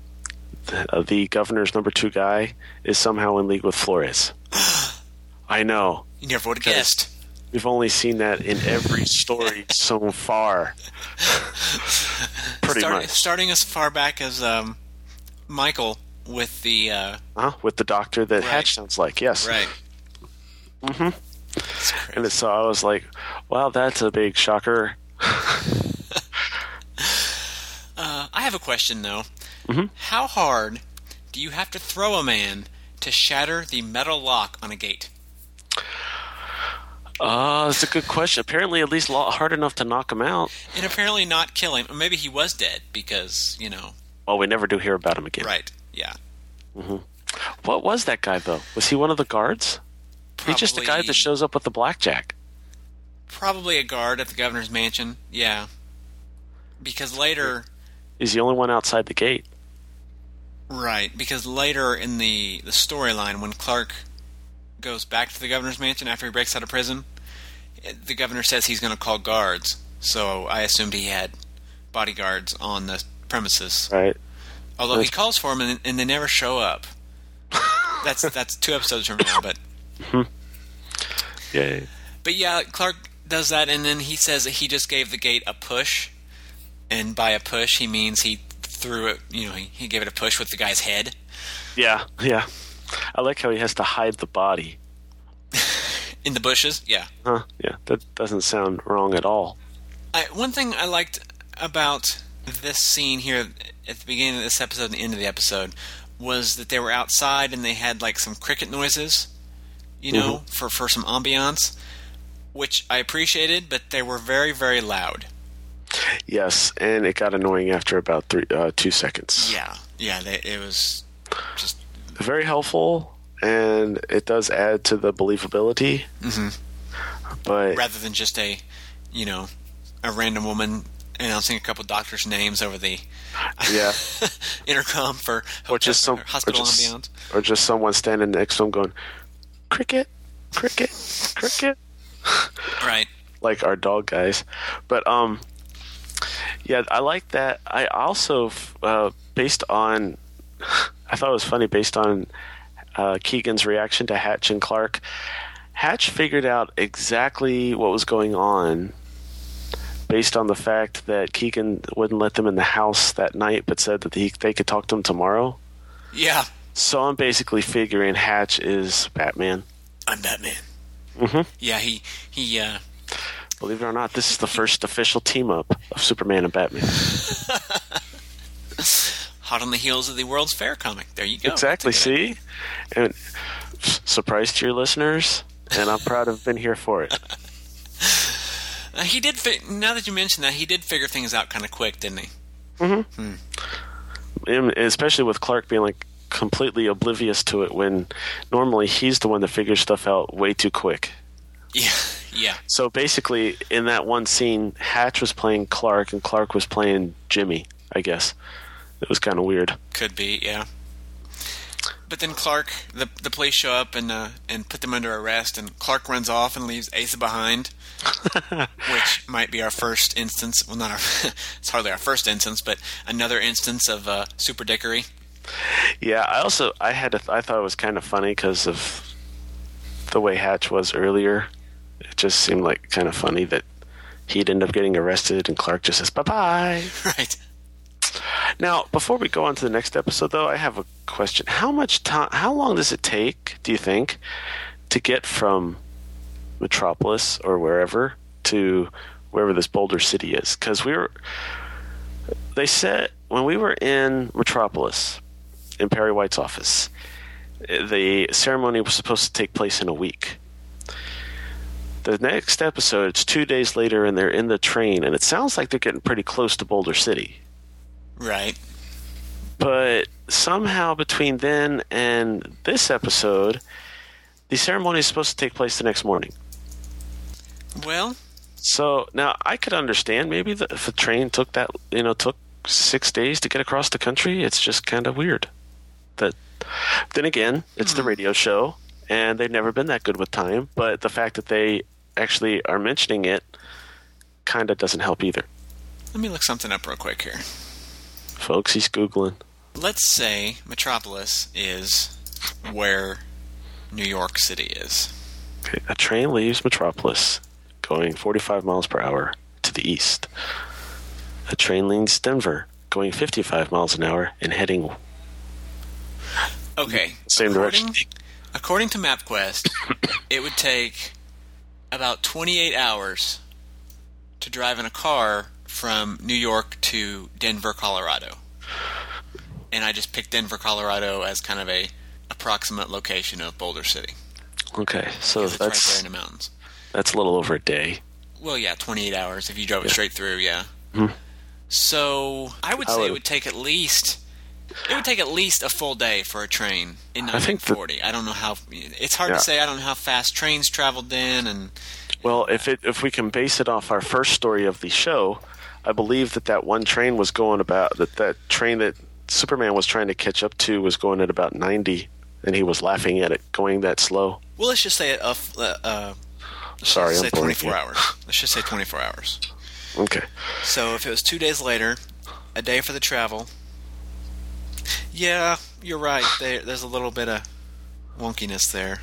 the, uh, the governor's number two guy, is somehow in league with Flores. *gasps* I know. You never would have guessed. We've only seen that in every story so far. Pretty Start- much. Starting as far back as um, Michael with the. Uh, Huh? With the doctor that Hatch sounds like, yes. right. Mm-hmm. And so I was like, wow, that's a big shocker. *laughs* Uh, I have a question though. Mhm. How hard do you have to throw a man to shatter the metal lock on a gate? Uh, that's a good question. Apparently, at least hard enough to knock him out. And apparently not kill him. Or maybe he was dead because, you know. Well, we never do hear about him again. Right. Yeah. hmm What was that guy, though? Was he one of the guards? He's just a guy that shows up with the blackjack. Probably a guard at the governor's mansion. Yeah. Because later. He's the only one outside the gate. Right. Because later in the, the storyline, when Clark goes back to the governor's mansion after he breaks out of prison, the governor says he's going to call guards. So I assumed he had bodyguards on the premises. Right. Although he calls for them and, and they never show up. *laughs* That's that's two episodes from now, but hmm. yeah. But yeah, Clark does that, and then he says that he just gave the gate a push, and by a push he means he threw it. You know, he, he gave it a push with the guy's head. Yeah, yeah. I like how he has to hide the body. In the bushes, yeah. Huh? Yeah, that doesn't sound wrong at all. I, one thing I liked about this scene here at the beginning of this episode and the end of the episode was that they were outside and they had like some cricket noises, you know, Mhm. for, for some ambiance, which I appreciated, but they were very, very loud. Yes, and it got annoying after about three, uh, two seconds. Yeah, yeah, they, it was just Very helpful, and it does add to the believability. Mhm. But rather than just a, you know, a random woman announcing a couple doctors' names over the yeah, *laughs* intercom for or just some, or hospital just, ambiance. or just someone standing next to him going, "Cricket, cricket, cricket." *laughs* Right. like our dog guys. But um, yeah, I like that. I also uh, based on, I thought it was funny based on uh, Keegan's reaction to Hatch and Clark. Hatch figured out exactly what was going on based on the fact that Keegan wouldn't let them in the house that night, but said that he, they could talk to him tomorrow. Yeah, So I'm basically figuring Hatch is Batman. I'm Batman. hmm Yeah, he he. uh Believe it or not, this is the first official team up of Superman and Batman. *laughs* Hot on the heels of the World's Fair comic. There you go. Exactly. See, and surprise to your listeners, and I'm proud to have been here for it. *laughs* Uh, he did. Fi- now that you mention that, he did figure things out kind of quick, didn't he? Mm-hmm. And especially with Clark being like completely oblivious to it, when normally he's the one that figures stuff out way too quick. *laughs* Yeah, yeah. So basically, in that one scene, Hatch was playing Clark, and Clark was playing Jimmy. I guess it was kind of weird. Could be, yeah. But then Clark, the the police show up and uh, and put them under arrest, and Clark runs off and leaves Asa behind, *laughs* which might be our first instance. Well, not our. *laughs* it's hardly our first instance, but another instance of uh, super dickery. Yeah, I also I had to, I thought it was kind of funny because of the way Hatch was earlier. It just seemed like kind of funny that he'd end up getting arrested and Clark just says bye bye. *laughs* Right. Now, before we go on to the next episode, though, I have a question. How much time? How long does it take? Do you think to get from Metropolis or wherever to wherever this Boulder City is? Because we were. They said when we were in Metropolis, in Perry White's office, the ceremony was supposed to take place in a week. The next episode, it's two days later, and they're in the train, and it sounds like they're getting pretty close to Boulder City. Right. But somehow between then and this episode, the ceremony is supposed to take place the next morning. Well, So now I could understand maybe the, if a train took that, you know, took six days to get across the country. It's just kind of weird. That then again, it's the hmm. radio show, and they've never been that good with time. But the fact that they actually are mentioning it kind of doesn't help either. let me look something up real quick here. Folks, he's googling. Let's say Metropolis is where New York City is. Okay, a train leaves Metropolis, going 45 miles per hour to the east. A train leaves Denver, going 55 miles an hour and heading Okay. same according, direction. According to MapQuest, it would take about 28 hours to drive in a car from New York to Denver, Colorado. And I just picked Denver, Colorado as kind of a approximate location of Boulder City. Okay, so it's right that's there in the mountains. that's a little over a day. Well, yeah, 28 hours if you drove it straight through, yeah. Mhm. So I would I say would- it would take at least it would take at least a full day for a train in I think the- 1940. I don't know how. It's hard Yeah. to say. I don't know how fast trains traveled then, and Well, if it if we can base it off our first story of the show, I believe that that one train was going about that that train that Superman was trying to catch up to was going at about 90 and he was laughing at it going that slow. well, let's just say uh, uh, Sorry, I'm say 24 you. hours. Let's just say 24 hours. Okay. So if it was two days later, a day for the travel. Yeah, you're right. There, there's a little bit of wonkiness there.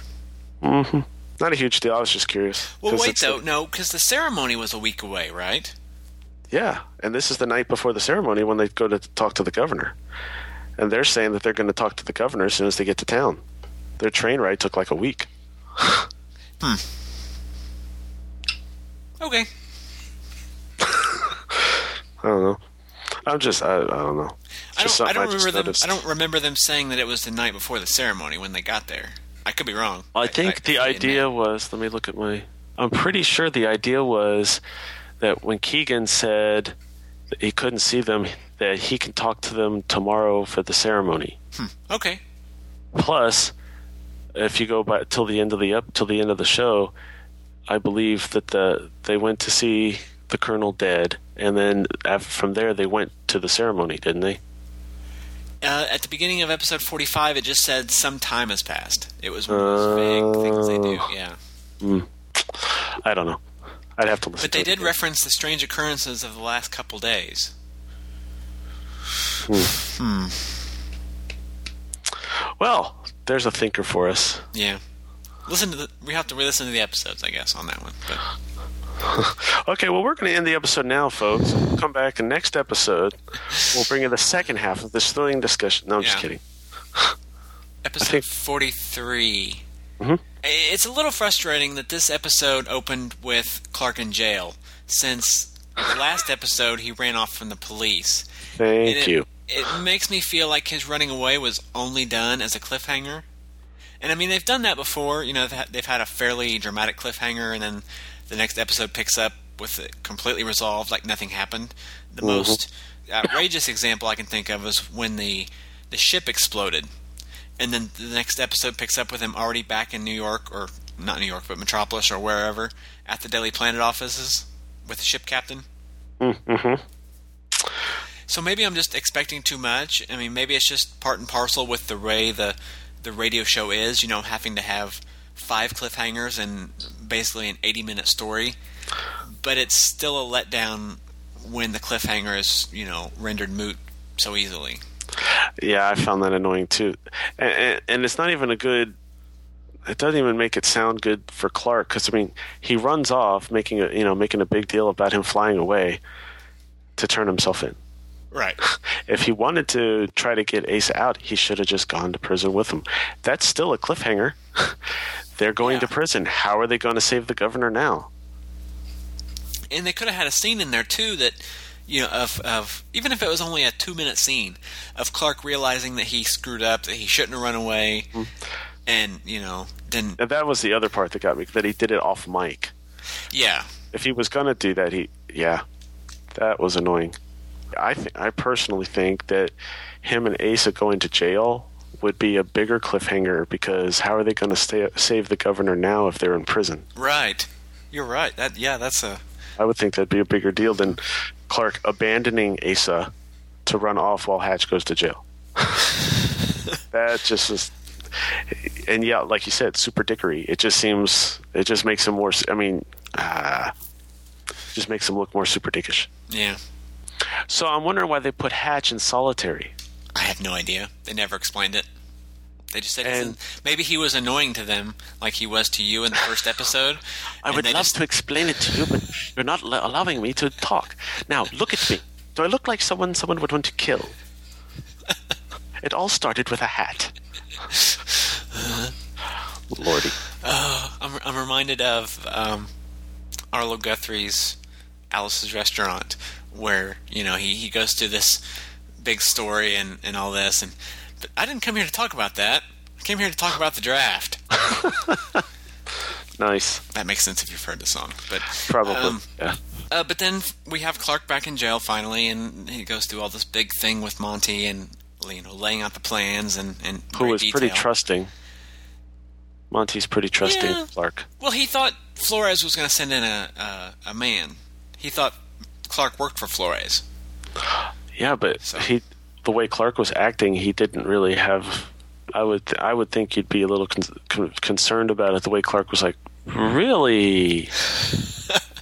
hmm Not a huge deal. I was just curious. Well, wait though, the- no, because the ceremony was a week away, right? Yeah, and this is the night before the ceremony when they go to talk to the governor, and they're saying that they're going to talk to the governor as soon as they get to town. Their train ride took like a week. Hmm. Okay. *laughs* I don't know. I'm just I, I don't know. I don't. I don't just remember them. noticed. I don't remember them saying that it was the night before the ceremony when they got there. I could be wrong. I think the idea was. Let me look at my. I'm pretty sure the idea was that when Keegan said that he couldn't see them, that he can talk to them tomorrow for the ceremony. Hmm. Okay. Plus, if you go back till the end of the up till the end of the show, I believe that the they went to see the colonel dead, and then af from there they went to the ceremony, didn't they? Uh, at the beginning of episode 45, it just said some time has passed. It was one of those vague things they do. Yeah. Mm. I don't know. I'd have to listen. But they did reference the strange occurrences of the last couple days. Hmm. Hmm. Well, there's a thinker for us. Yeah. Listen to the. We have to re-listen to the episodes, I guess, on that one. But *laughs* okay, well, we're going to end the episode now, folks. We'll come back in next episode. We'll bring in the second half of this thrilling discussion. No, I'm just kidding. *laughs* episode 43. Mhm. It's a little frustrating that this episode opened with Clark in jail, since the last episode he ran off from the police. Thank it, you. It makes me feel like his running away was only done as a cliffhanger. And I mean, they've done that before. You know, they've had, a fairly dramatic cliffhanger, and then the next episode picks up with it completely resolved, like nothing happened. The Mhm. most outrageous example I can think of was when the the ship exploded, and then the next episode picks up with him already back in New York, or not New York, but Metropolis or wherever, at the Daily Planet offices with the ship captain. Mm-hmm. So maybe I'm just expecting too much. I mean, maybe it's just part and parcel with the way the the radio show is. You know, having to have five cliffhangers and basically an 80 minute story. But it's still a letdown when the cliffhanger is you know rendered moot so easily. Yeah, I found that annoying too, and, and, and it's not even a good. It doesn't even make it sound good for Clark because I mean he runs off making a you know making a big deal about him flying away to turn himself in. Right. *laughs* If he wanted to try to get Asa out, he should have just gone to prison with him. That's still a cliffhanger. *laughs* They're going to prison. How are they going to save the governor now? And they could have had a scene in there too that you know of of even if it was only a two minute scene of Clark realizing that he screwed up, that he shouldn't have run away, mm-hmm. and you know then And that was the other part that got me that he did it off mic. yeah If he was going to do that, he yeah, that was annoying. I think I personally think that him and Asa going to jail would be a bigger cliffhanger because how are they going to save the governor now if they're in prison? right. You're right. That yeah, that's a I would think that'd be a bigger deal than Clark abandoning Asa to run off while Hatch goes to jail. *laughs* that just is, and yeah, like you said, super dickery. It just seems, it just makes him more. I mean, ah, just makes him look more super dickish. yeah. So I'm wondering why they put Hatch in solitary. I have no idea. They never explained it. They just said he's an- maybe he was annoying to them, like he was to you in the first episode. *laughs* I would love just- to explain it to you, but you're not lo- allowing me to talk. Now, look at me. Do I look like someone someone would want to kill? *laughs* it all started with a hat. Lordy. Oh, I'm, I'm reminded of um, Arlo Guthrie's Alice's Restaurant, where you know he, he goes through this big story and, and all this, and I didn't come here to talk about that. I came here to talk about the draft. *laughs* Nice. That makes sense if you've heard the song, but Probably. um, yeah. Uh, but then we have Clark back in jail finally, and he goes through all this big thing with Monty and you know laying out the plans and and Who great was pretty trusting. Monty's pretty trusting, Yeah. Clark. Well, he thought Flores was going to send in a, a a man. He thought Clark worked for Flores. Yeah, but he, the way Clark was acting, he didn't really have. I would, I would think you'd be a little con- con- concerned about it. The way Clark was like, really.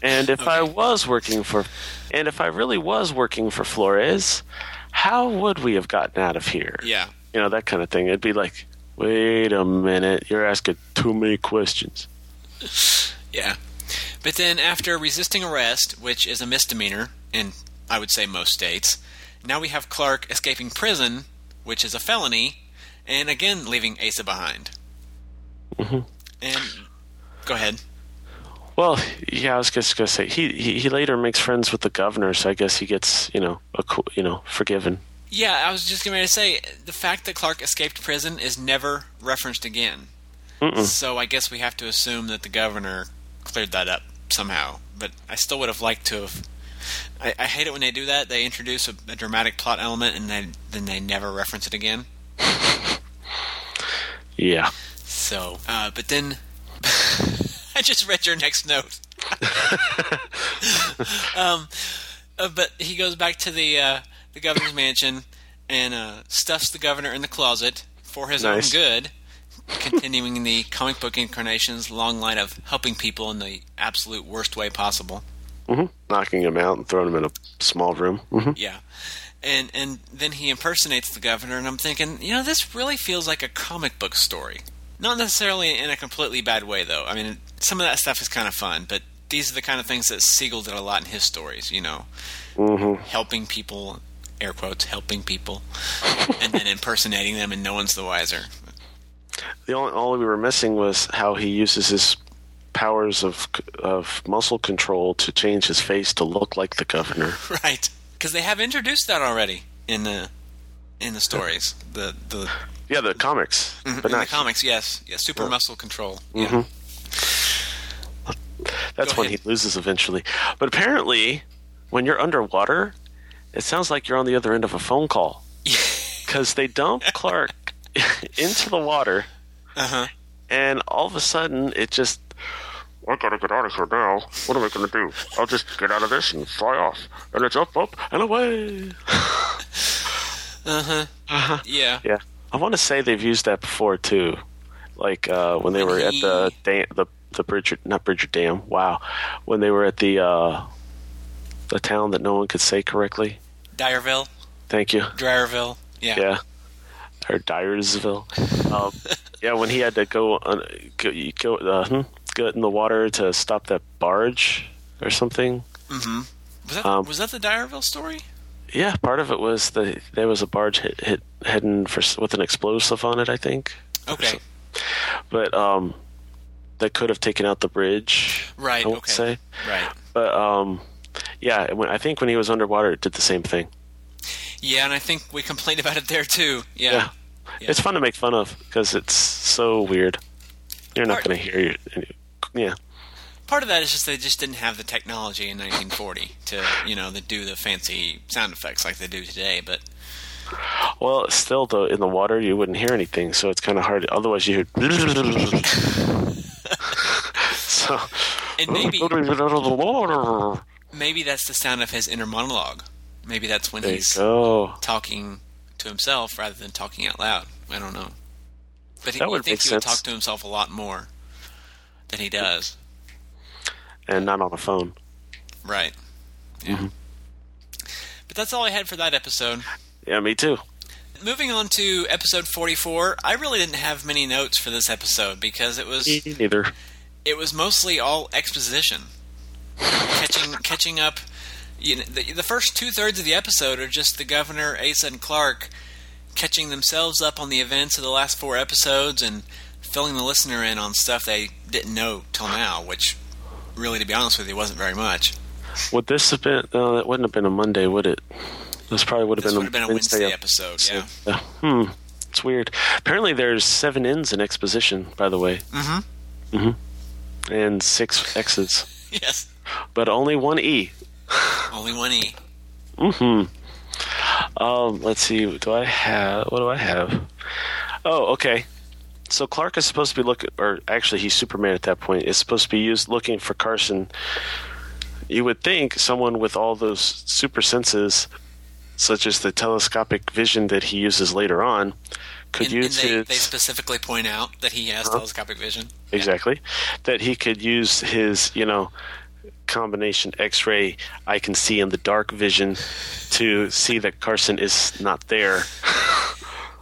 and if I was working for, and if I really was working for Flores, how would we have gotten out of here? Yeah. You know that kind of thing. It'd be like, Wait a minute. You're asking too many questions. Yeah. But then, after resisting arrest, which is a misdemeanor in, I would say, most states, now we have Clark escaping prison, which is a felony, and again leaving Asa behind. Mm-hmm. And go ahead. Well, yeah, I was just gonna say he, he he later makes friends with the governor, so I guess he gets you know a you know forgiven. Yeah, I was just going to say the fact that Clark escaped prison is never referenced again. Mm-mm. So I guess we have to assume that the governor cleared that up somehow. But I still would have liked to have. I, I hate it when they do that. They introduce a, a dramatic plot element and then then they never reference it again. *laughs* Yeah. So, uh, but then *laughs* I just read your next note. *laughs* um, uh, but he goes back to the uh, the governor's mansion and uh, stuffs the governor in the closet for his Nice. own good, continuing the comic book incarnation's long line of helping people in the absolute worst way possible. Hmm Knocking him out and throwing him in a small room. hmm Yeah. And and then he impersonates the governor, and I'm thinking, you know, this really feels like a comic book story. Not necessarily in a completely bad way, though. I mean, some of that stuff is kind of fun, but these are the kind of things that Siegel did a lot in his stories. You know, hmm helping people, air quotes, helping people, and then impersonating them, and no one's the wiser. The only all we were missing was how he uses his powers of of muscle control to change his face to look like the governor. *laughs* Right? Because they have introduced that already in the in the stories. The the Yeah, the comics, Mhm, but in not the comics, yes, yeah, super Yeah. muscle control. Yeah. Mhm. That's Go when ahead. he loses eventually. But apparently, when you're underwater, it sounds like you're on the other end of a phone call. *laughs* Because they dump Clark *laughs* into the water, Uh-huh. and all of a sudden, it just. I gotta get out of here now. What am I gonna do? I'll just get out of this and fly off. And it's up, up, and away. *laughs* Uh-huh. Uh-huh. Yeah. Yeah, I want to say they've used that before too, like uh, when they were at the he- dam, the the Bridger, not Bridger Dam. Wow, when they were at the uh, the town that no one could say correctly. Dyerville, Thank you. Dreyerville. Yeah. Yeah, or Dyersville. um, *laughs* yeah, when he had to go on, go, go uh, hmm, get in the water to stop that barge or something. Mm-hmm. Was that Um, was that the Dyerville story? Yeah, part of it was the there was a barge hit, hit heading for with an explosive on it, I think. Okay. but um, that could have taken out the bridge. Right, I would okay. say. Right. But um, yeah, when I think when he was underwater, it did the same thing. Yeah, and I think we complained *laughs* about it there too. Yeah. Yeah, it's fun to make fun of because it's so weird. You're not going to hear you. Yeah, Part of that is just they just didn't have the technology in 1940 to you know to do the fancy sound effects like they do today. But well, still though, in the water you wouldn't hear anything, so it's kind of hard. Otherwise, you hear. *laughs* so. And maybe- out the water. maybe that's the sound of his inner monologue. Maybe that's when There he's talking to himself rather than talking out loud. I don't know. But he, That you would think he would talk to himself a lot more than he does. and not on the phone. Right. Yeah. Mm-hmm. But that's all I had for that episode. Yeah, me too. Moving on to episode 44, I really didn't have many notes for this episode because it was Me neither. it was mostly all exposition, catching catching up. You know, the, the first two thirds of the episode are just the governor, Asa, and Clark catching themselves up on the events of the last four episodes and filling the listener in on stuff they didn't know till now, which really, to be honest with you, wasn't very much. Would this have been? No, that wouldn't have been a Monday, would it? This probably would have This been, would have been a Wednesday episode, yeah. Yeah. Hmm. It's weird. Apparently, there's seven N's in exposition. By the way. Mm-hmm. Mm-hmm. And six X's, *laughs* Yes. but only one E. Only one E. Mm-hmm. Um. Let's see. Do I have? What do I have? Oh, okay. So Clark is supposed to be looking, or actually, he's Superman at that point. Is supposed to be used looking for Carson. You would think someone with all those super senses, such as the telescopic vision that he uses later on, could And, and use they, his they specifically point out that he has Uh-huh. telescopic vision. exactly that he could use his you know combination x-ray i can see in the dark vision to see that carson is not there *laughs*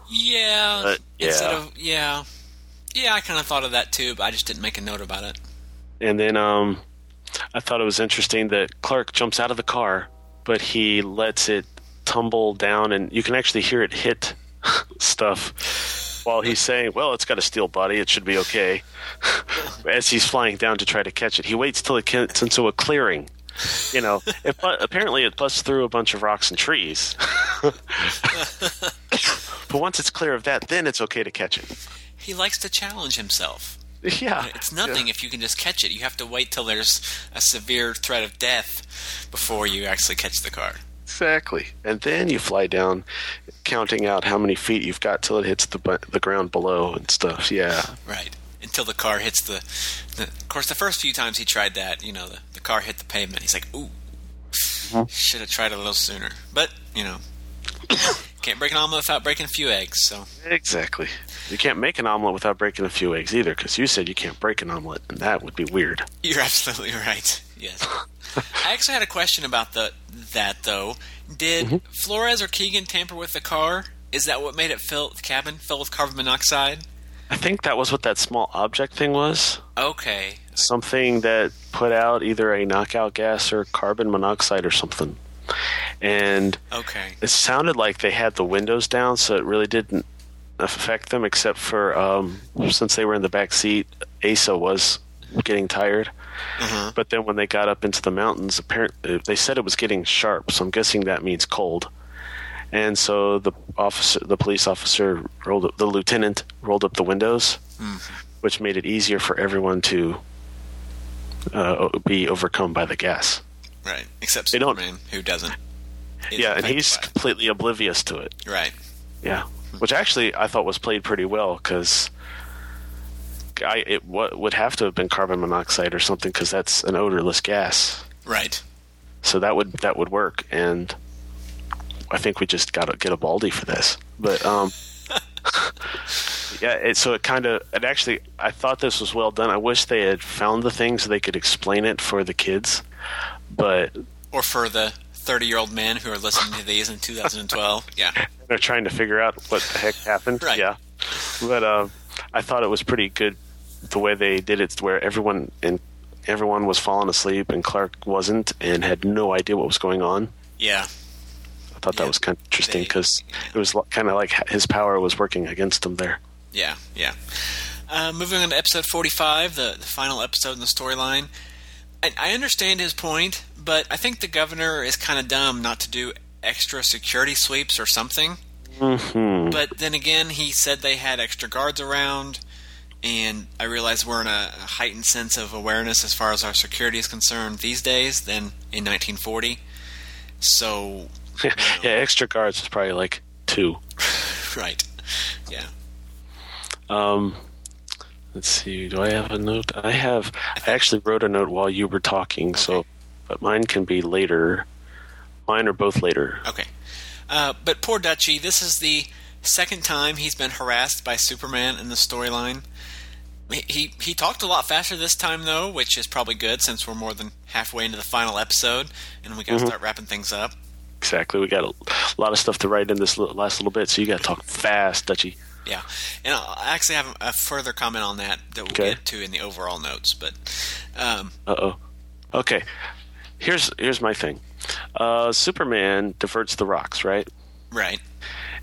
Yeah. But, Instead yeah. of yeah, yeah, I kind of thought of that too, but I just didn't make a note about it. And then um, I thought it was interesting that Clark jumps out of the car, but he lets it tumble down, and you can actually hear it hit *laughs* stuff while he's saying, "Well, it's got a steel body; it should be okay." *laughs* As he's flying down to try to catch it, he waits till it gets into a clearing. You know, it, apparently it busts through a bunch of rocks and trees. *laughs* but once it's clear of that, then it's okay to catch it. He likes to challenge himself. *laughs* Yeah, It's nothing if you can just catch it. You have to wait till there's a severe threat of death before you actually catch the car. Exactly. And then you fly down, counting out how many feet you've got till it hits the the ground below and stuff. Yeah. Right. Until the car hits the, the. Of course, the first few times he tried that, you know, the, the car hit the pavement. He's like, ooh, mm-hmm. should have tried a little sooner. But, you know, can't break an omelet without breaking a few eggs, so. Exactly. You can't make an omelet without breaking a few eggs either, because you said you can't break an omelet, and that would be weird. You're absolutely right. Yes. I actually had a question about the that though. Did mm-hmm. Flores or Keegan tamper with the car? Is that what made it fill the cabin fill with carbon monoxide? I think that was what that small object thing was. Okay. Something that put out either a knockout gas or carbon monoxide or something. And Okay. it sounded like they had the windows down, so it really didn't affect them, except for um, since they were in the back seat, Asa was getting tired. Uh-huh. But then when they got up into the mountains, apparently they said it was getting sharp, so I'm guessing that means cold. And so the officer, the police officer, rolled up, the lieutenant rolled up the windows, which made it easier for everyone to uh, be overcome by the gas. Right. Except They don't- Superman, who doesn't. yeah, and he's completely oblivious to it. it. right. Yeah, which actually I thought was played pretty well because I it what would have to have been carbon monoxide or something because that's an odorless gas. Right. So that would that would work, and I think we just got to get a baldy for this. But um, *laughs* yeah, it, so it kind of it actually I thought this was well done. I wish they had found the things so they could explain it for the kids, but Or for the thirty-year-old men who are listening to these in 2012. *laughs* Yeah. they're trying to figure out what the heck happened. Right. Yeah, but uh, I thought it was pretty good the way they did it, where everyone and everyone was falling asleep and Clark wasn't and had no idea what was going on. Yeah. I thought that was kind of interesting because it was kind of like his power was working against him there. Yeah, yeah. Uh, moving on to episode 45, the, the final episode in the storyline. I, I understand his point, but I think the governor is kind of dumb not to do extra security sweeps or something. Mm-hmm. But then again, he said they had extra guards around, and I realize we're in a, a heightened sense of awareness as far as our security is concerned these days than in 1940. So, *laughs* yeah, extra guards is probably like two. *laughs* right. Yeah. Um, let's see. Do I have a note? I have. I actually wrote a note while you were talking, so but mine can be later. Mine are both later. Okay. Uh, but poor Dutchy, this is the second time he's been harassed by Superman in the storyline. He, he he talked a lot faster this time though, which is probably good since we're more than halfway into the final episode and we got to Mhm. start wrapping things up. Exactly. We got a lot of stuff to write in this last little bit, so you got to talk fast, Dutchy. Yeah, and I'll actually have a further comment on that that we'll Okay. get to in the overall notes. But um, Uh oh. Okay. Here's here's my thing. Uh, Superman diverts the rocks, right? right,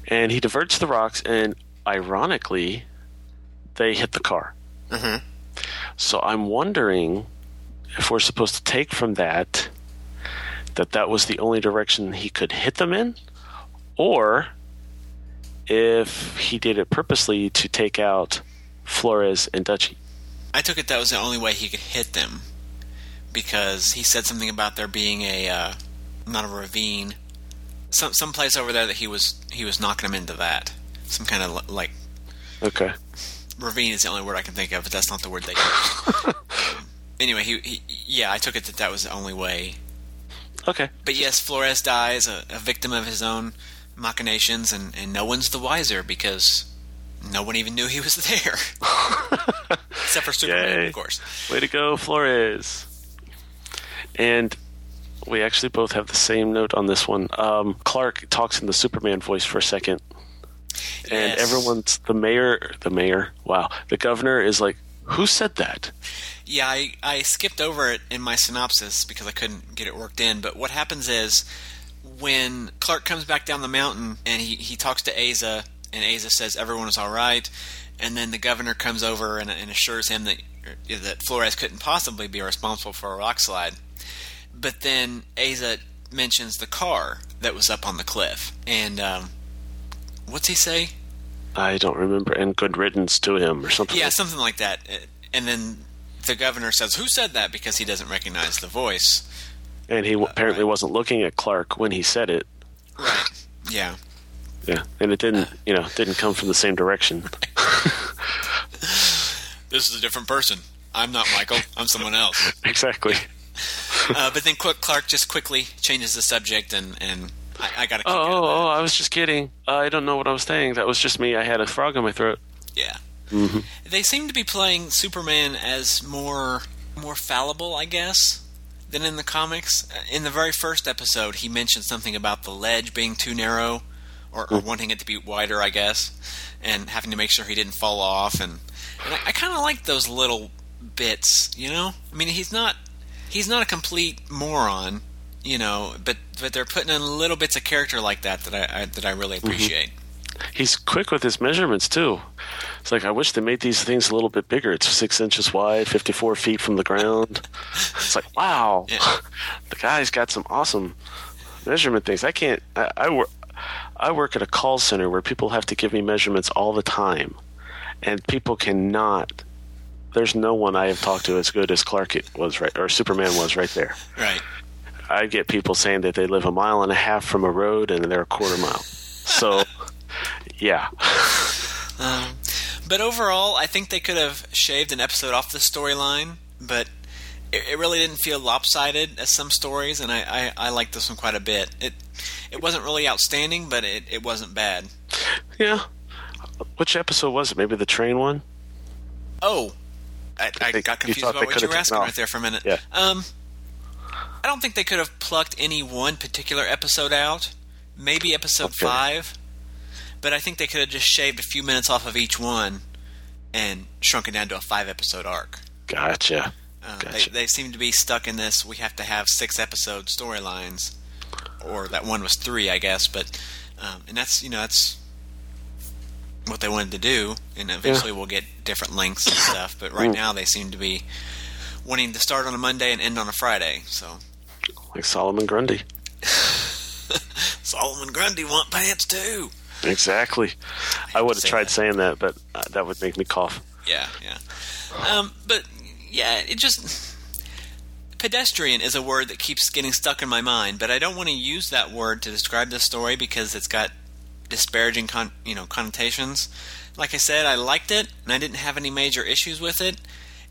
And he diverts the rocks, and ironically, they hit the car. Mhm. So I'm wondering if we're supposed to take from that that that was the only direction he could hit them in, or if he did it purposely to take out Flores and Dutchy. I took it that was the only way he could hit them because he said something about there being a uh, not a ravine, some some place over there that he was he was knocking them into that. Some kind of like Okay. ravine is the only word I can think of, but that's not the word they use. *laughs* Anyway, he, he yeah, I took it that that was the only way. Okay. But yes, Flores dies a, a victim of his own machinations, and, and no one's the wiser because no one even knew he was there, *laughs* except for Superman, Yay. of course. Way to go, Flores. And we actually both have the same note on this one. Um, Clark talks in the Superman voice for a second. and Yes. everyone's the mayor. The mayor, wow, the governor is like, who said that? Yeah, I, I skipped over it in my synopsis because I couldn't get it worked in. But what happens is when Clark comes back down the mountain and he, he talks to Asa, and Asa says everyone is all right, and then the governor comes over and, and assures him that that Flores couldn't possibly be responsible for a rock slide. But then Asa mentions the car that was up on the cliff, and um, what's he say? I don't remember. And good riddance to him, or something. Yeah, like something like that. And then the governor says, "Who said that?" Because he doesn't recognize the voice. And he w apparently wasn't looking at Clark when he said it. Right. Yeah. Yeah, and it didn't, you know, didn't come from the same direction. *laughs* This is a different person. I'm not Michael. I'm someone else. *laughs* exactly. uh, but then Clark just quickly changes the subject, and and I, I got to. Oh, oh, oh, I was just kidding. I don't know what I was saying. That was just me. I had a frog in my throat. Yeah. hmm They seem to be playing Superman as more more fallible, I guess, than in the comics. In the very first episode, he mentioned something about the ledge being too narrow, or, or hmm. wanting it to be wider, I guess, and having to make sure he didn't fall off. And, and I, I kind of like those little bits, you know. I mean, he's not he's not a complete moron, you know, but but they're putting in little bits of character like that that I, I that I really mm-hmm. appreciate. He's quick with his measurements too. It's like I wish they made these things a little bit bigger. It's six inches wide, fifty-four feet from the ground. It's like wow, *laughs* the guy's got some awesome measurement things. I can't. I, I work. I work at a call center where people have to give me measurements all the time, and people cannot. There's no one I have talked to as good as Clark it was right or Superman was right there. Right. I get people saying that they live a mile and a half from a road and they're a quarter mile. So, yeah. Um, but overall, I think they could have shaved an episode off the storyline, but it, it really didn't feel lopsided as some stories, and I, I, I liked this one quite a bit. It it wasn't really outstanding, but it, it wasn't bad. Yeah. Which episode was it? Maybe the train one? Oh, I, I They- got confused about what you were asking right there for a minute. Yeah. Um, I don't think they could have plucked any one particular episode out. Maybe episode Okay. five, but I think they could have just shaved a few minutes off of each one and shrunk it down to a five episode arc. Gotcha. Uh, Gotcha. they, they seem to be stuck in this. We have to have six episode storylines, or that one was three, I guess. But um, and that's you know that's what they wanted to do, and eventually we'll get different lengths and stuff. But right Mm. now they seem to be wanting to start on a Monday and end on a Friday. So Like Solomon Grundy. *laughs* Solomon Grundy want pants too. Exactly. I would have tried that. saying that, but uh, that would make me cough. Yeah, yeah. Um, but yeah, it just pedestrian is a word that keeps getting stuck in my mind. But I don't want to use that word to describe this story because it's got disparaging, con- you know, connotations. Like I said, I liked it and I didn't have any major issues with it.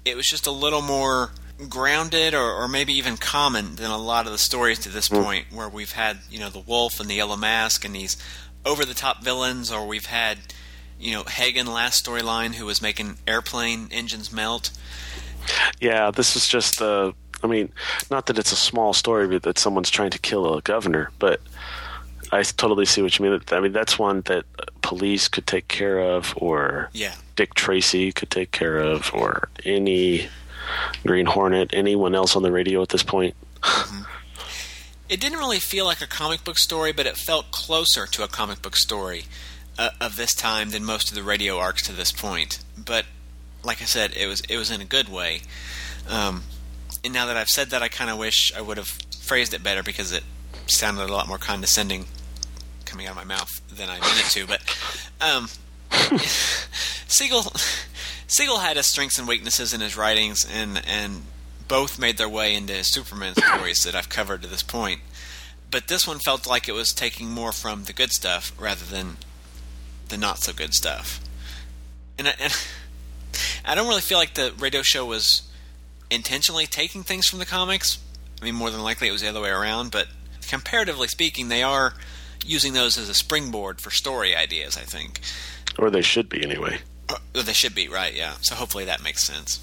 It was just a little more grounded or, or maybe even common than a lot of the stories to this point where we've had you know the wolf and the yellow mask and these over the top villains or we've had you know Hagen last storyline who was making airplane engines melt Yeah, this is just uh, I mean, not that it's a small story, but that someone's trying to kill a governor. But I totally see what you mean. I mean, that's one that police could take care of, or Yeah. Dick Tracy could take care of, or any Green Hornet, anyone else on the radio at this point. It didn't really feel like a comic book story but it felt closer to a comic book story uh, of this time than most of the radio arcs to this point. But like I said it was it was in a good way. Um, and now that I've said that I kind of wish I would have phrased it better because it sounded a lot more condescending coming out of my mouth than I meant it to but um, *laughs* Siegel Siegel had his strengths and weaknesses in his writings, and and both made their way into Superman stories *coughs* that I've covered to this point. But this one felt like it was taking more from the good stuff rather than the not so good stuff. And I, and *laughs* I don't really feel like the radio show was intentionally taking things from the comics. I mean, more than likely it was the other way around, but comparatively speaking, they are using those as a springboard for story ideas, I think. Or they should be anyway. Uh, They should be, right, yeah. So hopefully that makes sense.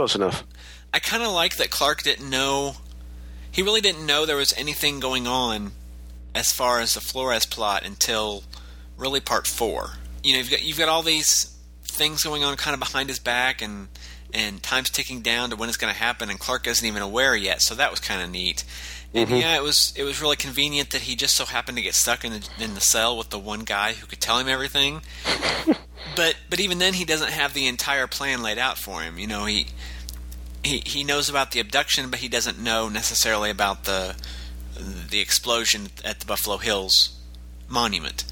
Close enough. I kind of like that Clark didn't know. He really didn't know there was anything going on as far as the Flores plot until really part four. You know, you've got you've got all these things going on kind of behind his back, and and time's ticking down to when it's going to happen, and Clark isn't even aware yet. So that was kind of neat. And Mhm. yeah, it was it was really convenient that he just so happened to get stuck in the, in the cell with the one guy who could tell him everything. *laughs* but but even then, he doesn't have the entire plan laid out for him. You know, he he he knows about the abduction, but he doesn't know necessarily about the the explosion at the Buffalo Hills monument.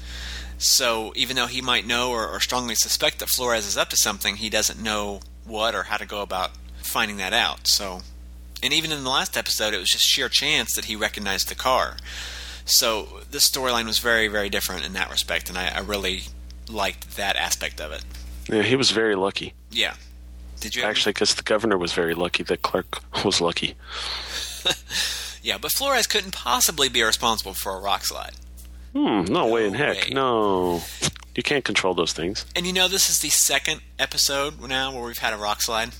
So even though he might know or, or strongly suspect that Flores is up to something, he doesn't know what or how to go about finding that out. So, and even in the last episode, it was just sheer chance that he recognized the car. So this storyline was very, very different in that respect, and I, I really liked that aspect of it. Yeah, he was very lucky. Yeah. Did you Actually, because the governor was very lucky that Clark was lucky. *laughs* Yeah, but Flores couldn't possibly be responsible for a rock slide. Hmm, no, way in heck. way. No. You can't control those things. And you know, this is the second episode now where we've had a rock slide.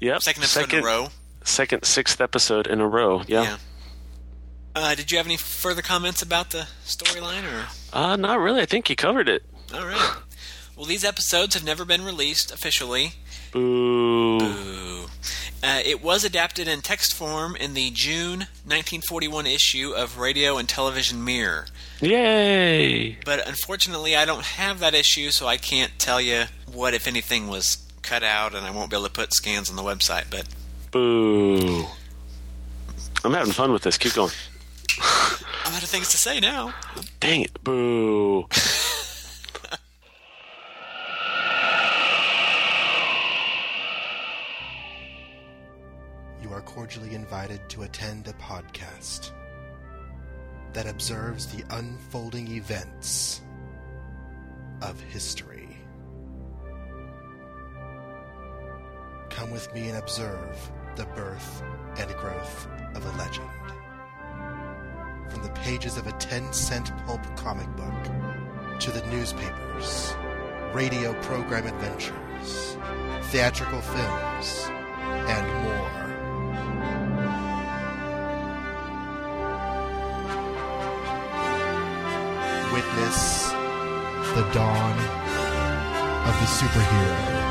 Yep. Second episode in a row. Second, sixth episode in a row. Yeah. Yeah. Uh, did you have any further comments about the storyline, or Uh, not really. I think you covered it. all right? Well, these episodes have never been released officially. Boo. Boo. Uh, it was adapted in text form in the June 1941 issue of Radio and Television Mirror. Yay! But unfortunately, I don't have that issue, so I can't tell you what, if anything, was cut out, and I won't be able to put scans on the website. But Boo. I'm having fun with this. Keep going. I'm out of things to say now. Dang it. Boo. You are cordially invited to attend a podcast that observes the unfolding events of history. Come with me and observe the birth and growth of a legend. From the pages of a 10 cent pulp comic book to the newspapers, radio program adventures, theatrical films, and more. Witness the dawn of the superhero.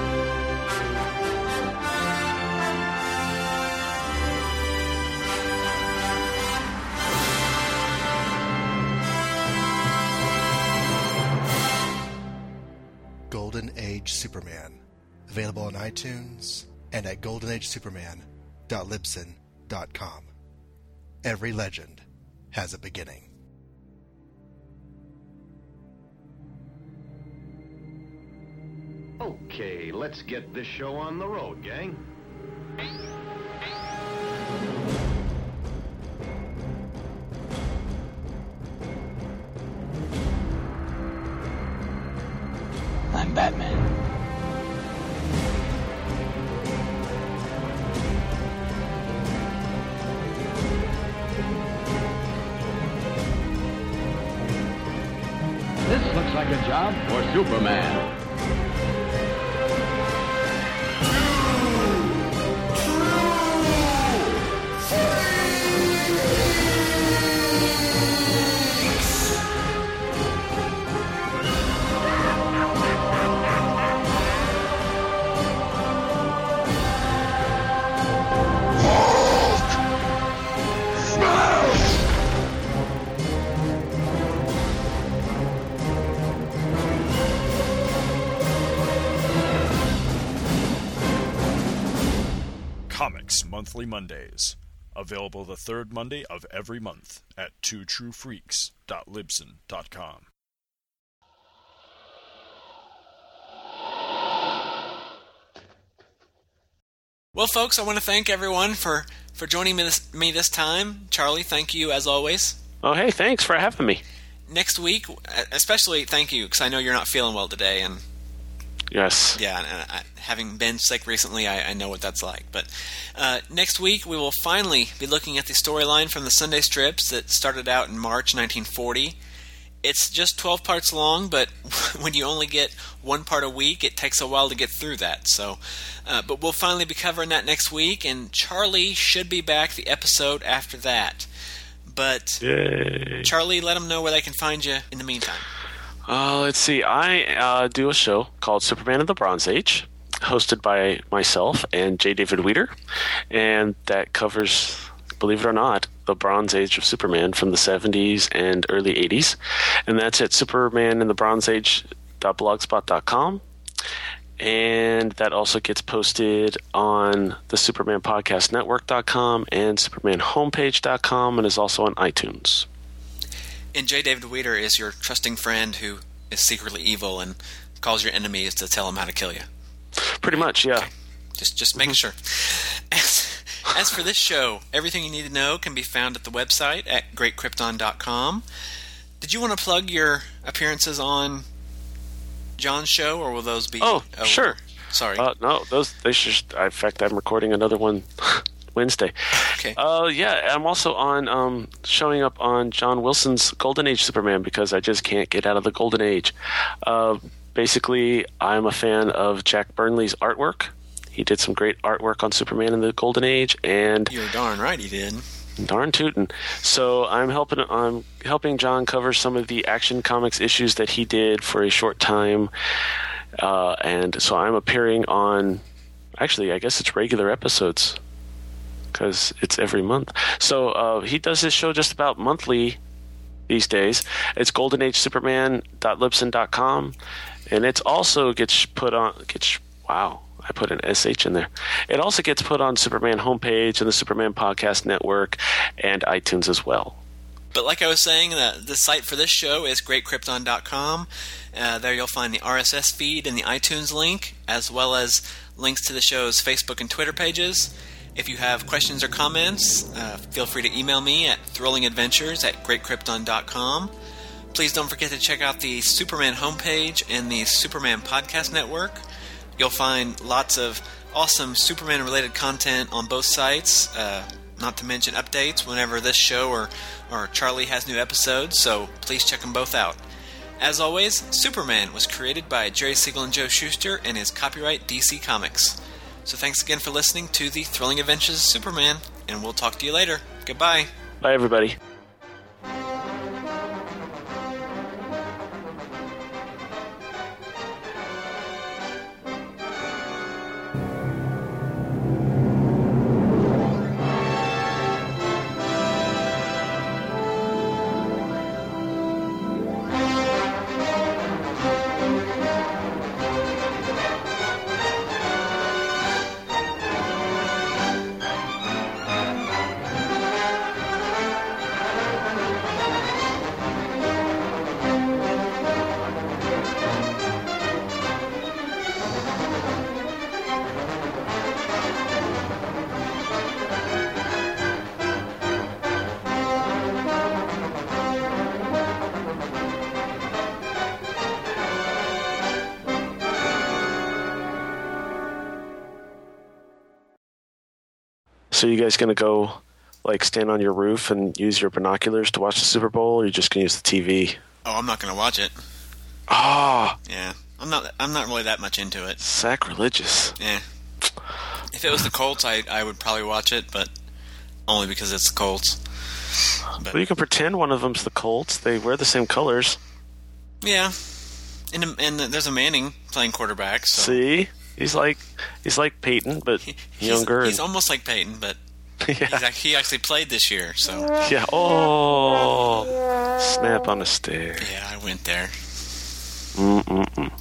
iTunes and at goldenagesuperman.libsyn.com. Every legend has a beginning. Okay, let's get this show on the road, gang. I'm Batman. Superman. Comics Mondays. Available the third Monday of every month at twotruefreaks.libsyn.com. Well, folks, I want to thank everyone for, for joining me this, me this time. Charlie, thank you as always. Oh, hey, thanks for having me. Next week, especially thank you because I know you're not feeling well today, and Yes. yeah, and I, having been sick recently, I, I know what that's like. But uh, next week, we will finally be looking at the storyline from the Sunday strips that started out in March 1940. It's just 12 parts long, but *laughs* when you only get one part a week, it takes a while to get through that. So, uh, but we'll finally be covering that next week, and Charlie should be back the episode after that. But Yay. Charlie, let them know where they can find you in the meantime. Uh, let's see. I uh, do a show called Superman in the Bronze Age, hosted by myself and J. David Weter, and that covers, believe it or not, the Bronze Age of Superman from the 70s and early 80s, and that's at supermaninthebronzeage.blogspot.com. And that also gets posted on the Superman Podcast Network.com and SupermanHomepage.com and is also on iTunes. And J. David Weter is your trusting friend who is secretly evil and calls your enemies to tell him how to kill you. Pretty much, yeah. Just just making sure. As, as for this show, everything you need to know can be found at the website at greatkrypton.com. Did you want to plug your appearances on John's show, or will those be? Oh, sure. Sorry. Uh, no, those they should. In fact, I'm recording another one *laughs* Wednesday. Okay. Uh, yeah, I'm also on um, showing up on John Wilson's Golden Age Superman because I just can't get out of the Golden Age. Uh, basically, I'm a fan of Jack Burnley's artwork. He did some great artwork on Superman in the Golden Age, and You're darn right he did. Darn tootin'. So I'm helping I'm helping John cover some of the Action Comics issues that he did for a short time, uh, and so I'm appearing on. Actually, I guess it's regular episodes because it's every month. So uh, he does his show just about monthly these days. It's goldenagesuperman.libsyn.com, and it's also gets put on gets wow. I put an SH in there. It also gets put on Superman homepage and the Superman Podcast Network and iTunes as well. But like I was saying, the, the site for this show is greatkrypton.com. Uh, there you'll find the RSS feed and the iTunes link, as well as links to the show's Facebook and Twitter pages. If you have questions or comments, uh, feel free to email me at thrillingadventures at greatkrypton.com. Please don't forget to check out the Superman homepage and the Superman Podcast Network. You'll find lots of awesome Superman related content on both sites, uh, not to mention updates whenever this show or, or Charlie has new episodes, so please check them both out. As always, Superman was created by Jerry Siegel and Joe Shuster and is copyright DC Comics. So thanks again for listening to the Thrilling Adventures of Superman, and we'll talk to you later. Goodbye. Bye, everybody. So you guys gonna go like stand on your roof and use your binoculars to watch the Super Bowl, or you just gonna use the TV? Oh, I'm not going to watch it. Ah, Yeah, I'm not. I'm not really that much into it. sacrilegious. Yeah. If it was the Colts, I I would probably watch it, but only because it's the Colts. Well, you can pretend one of them's the Colts. They wear the same colors. Yeah. And and there's a Manning playing quarterback. So See, he's like he's like Peyton, but he's, younger. He's and, almost like Peyton, but *laughs* yeah. he actually played this year. So yeah. Oh, snap on a stare. yeah, I went there. Mm-mm-mm.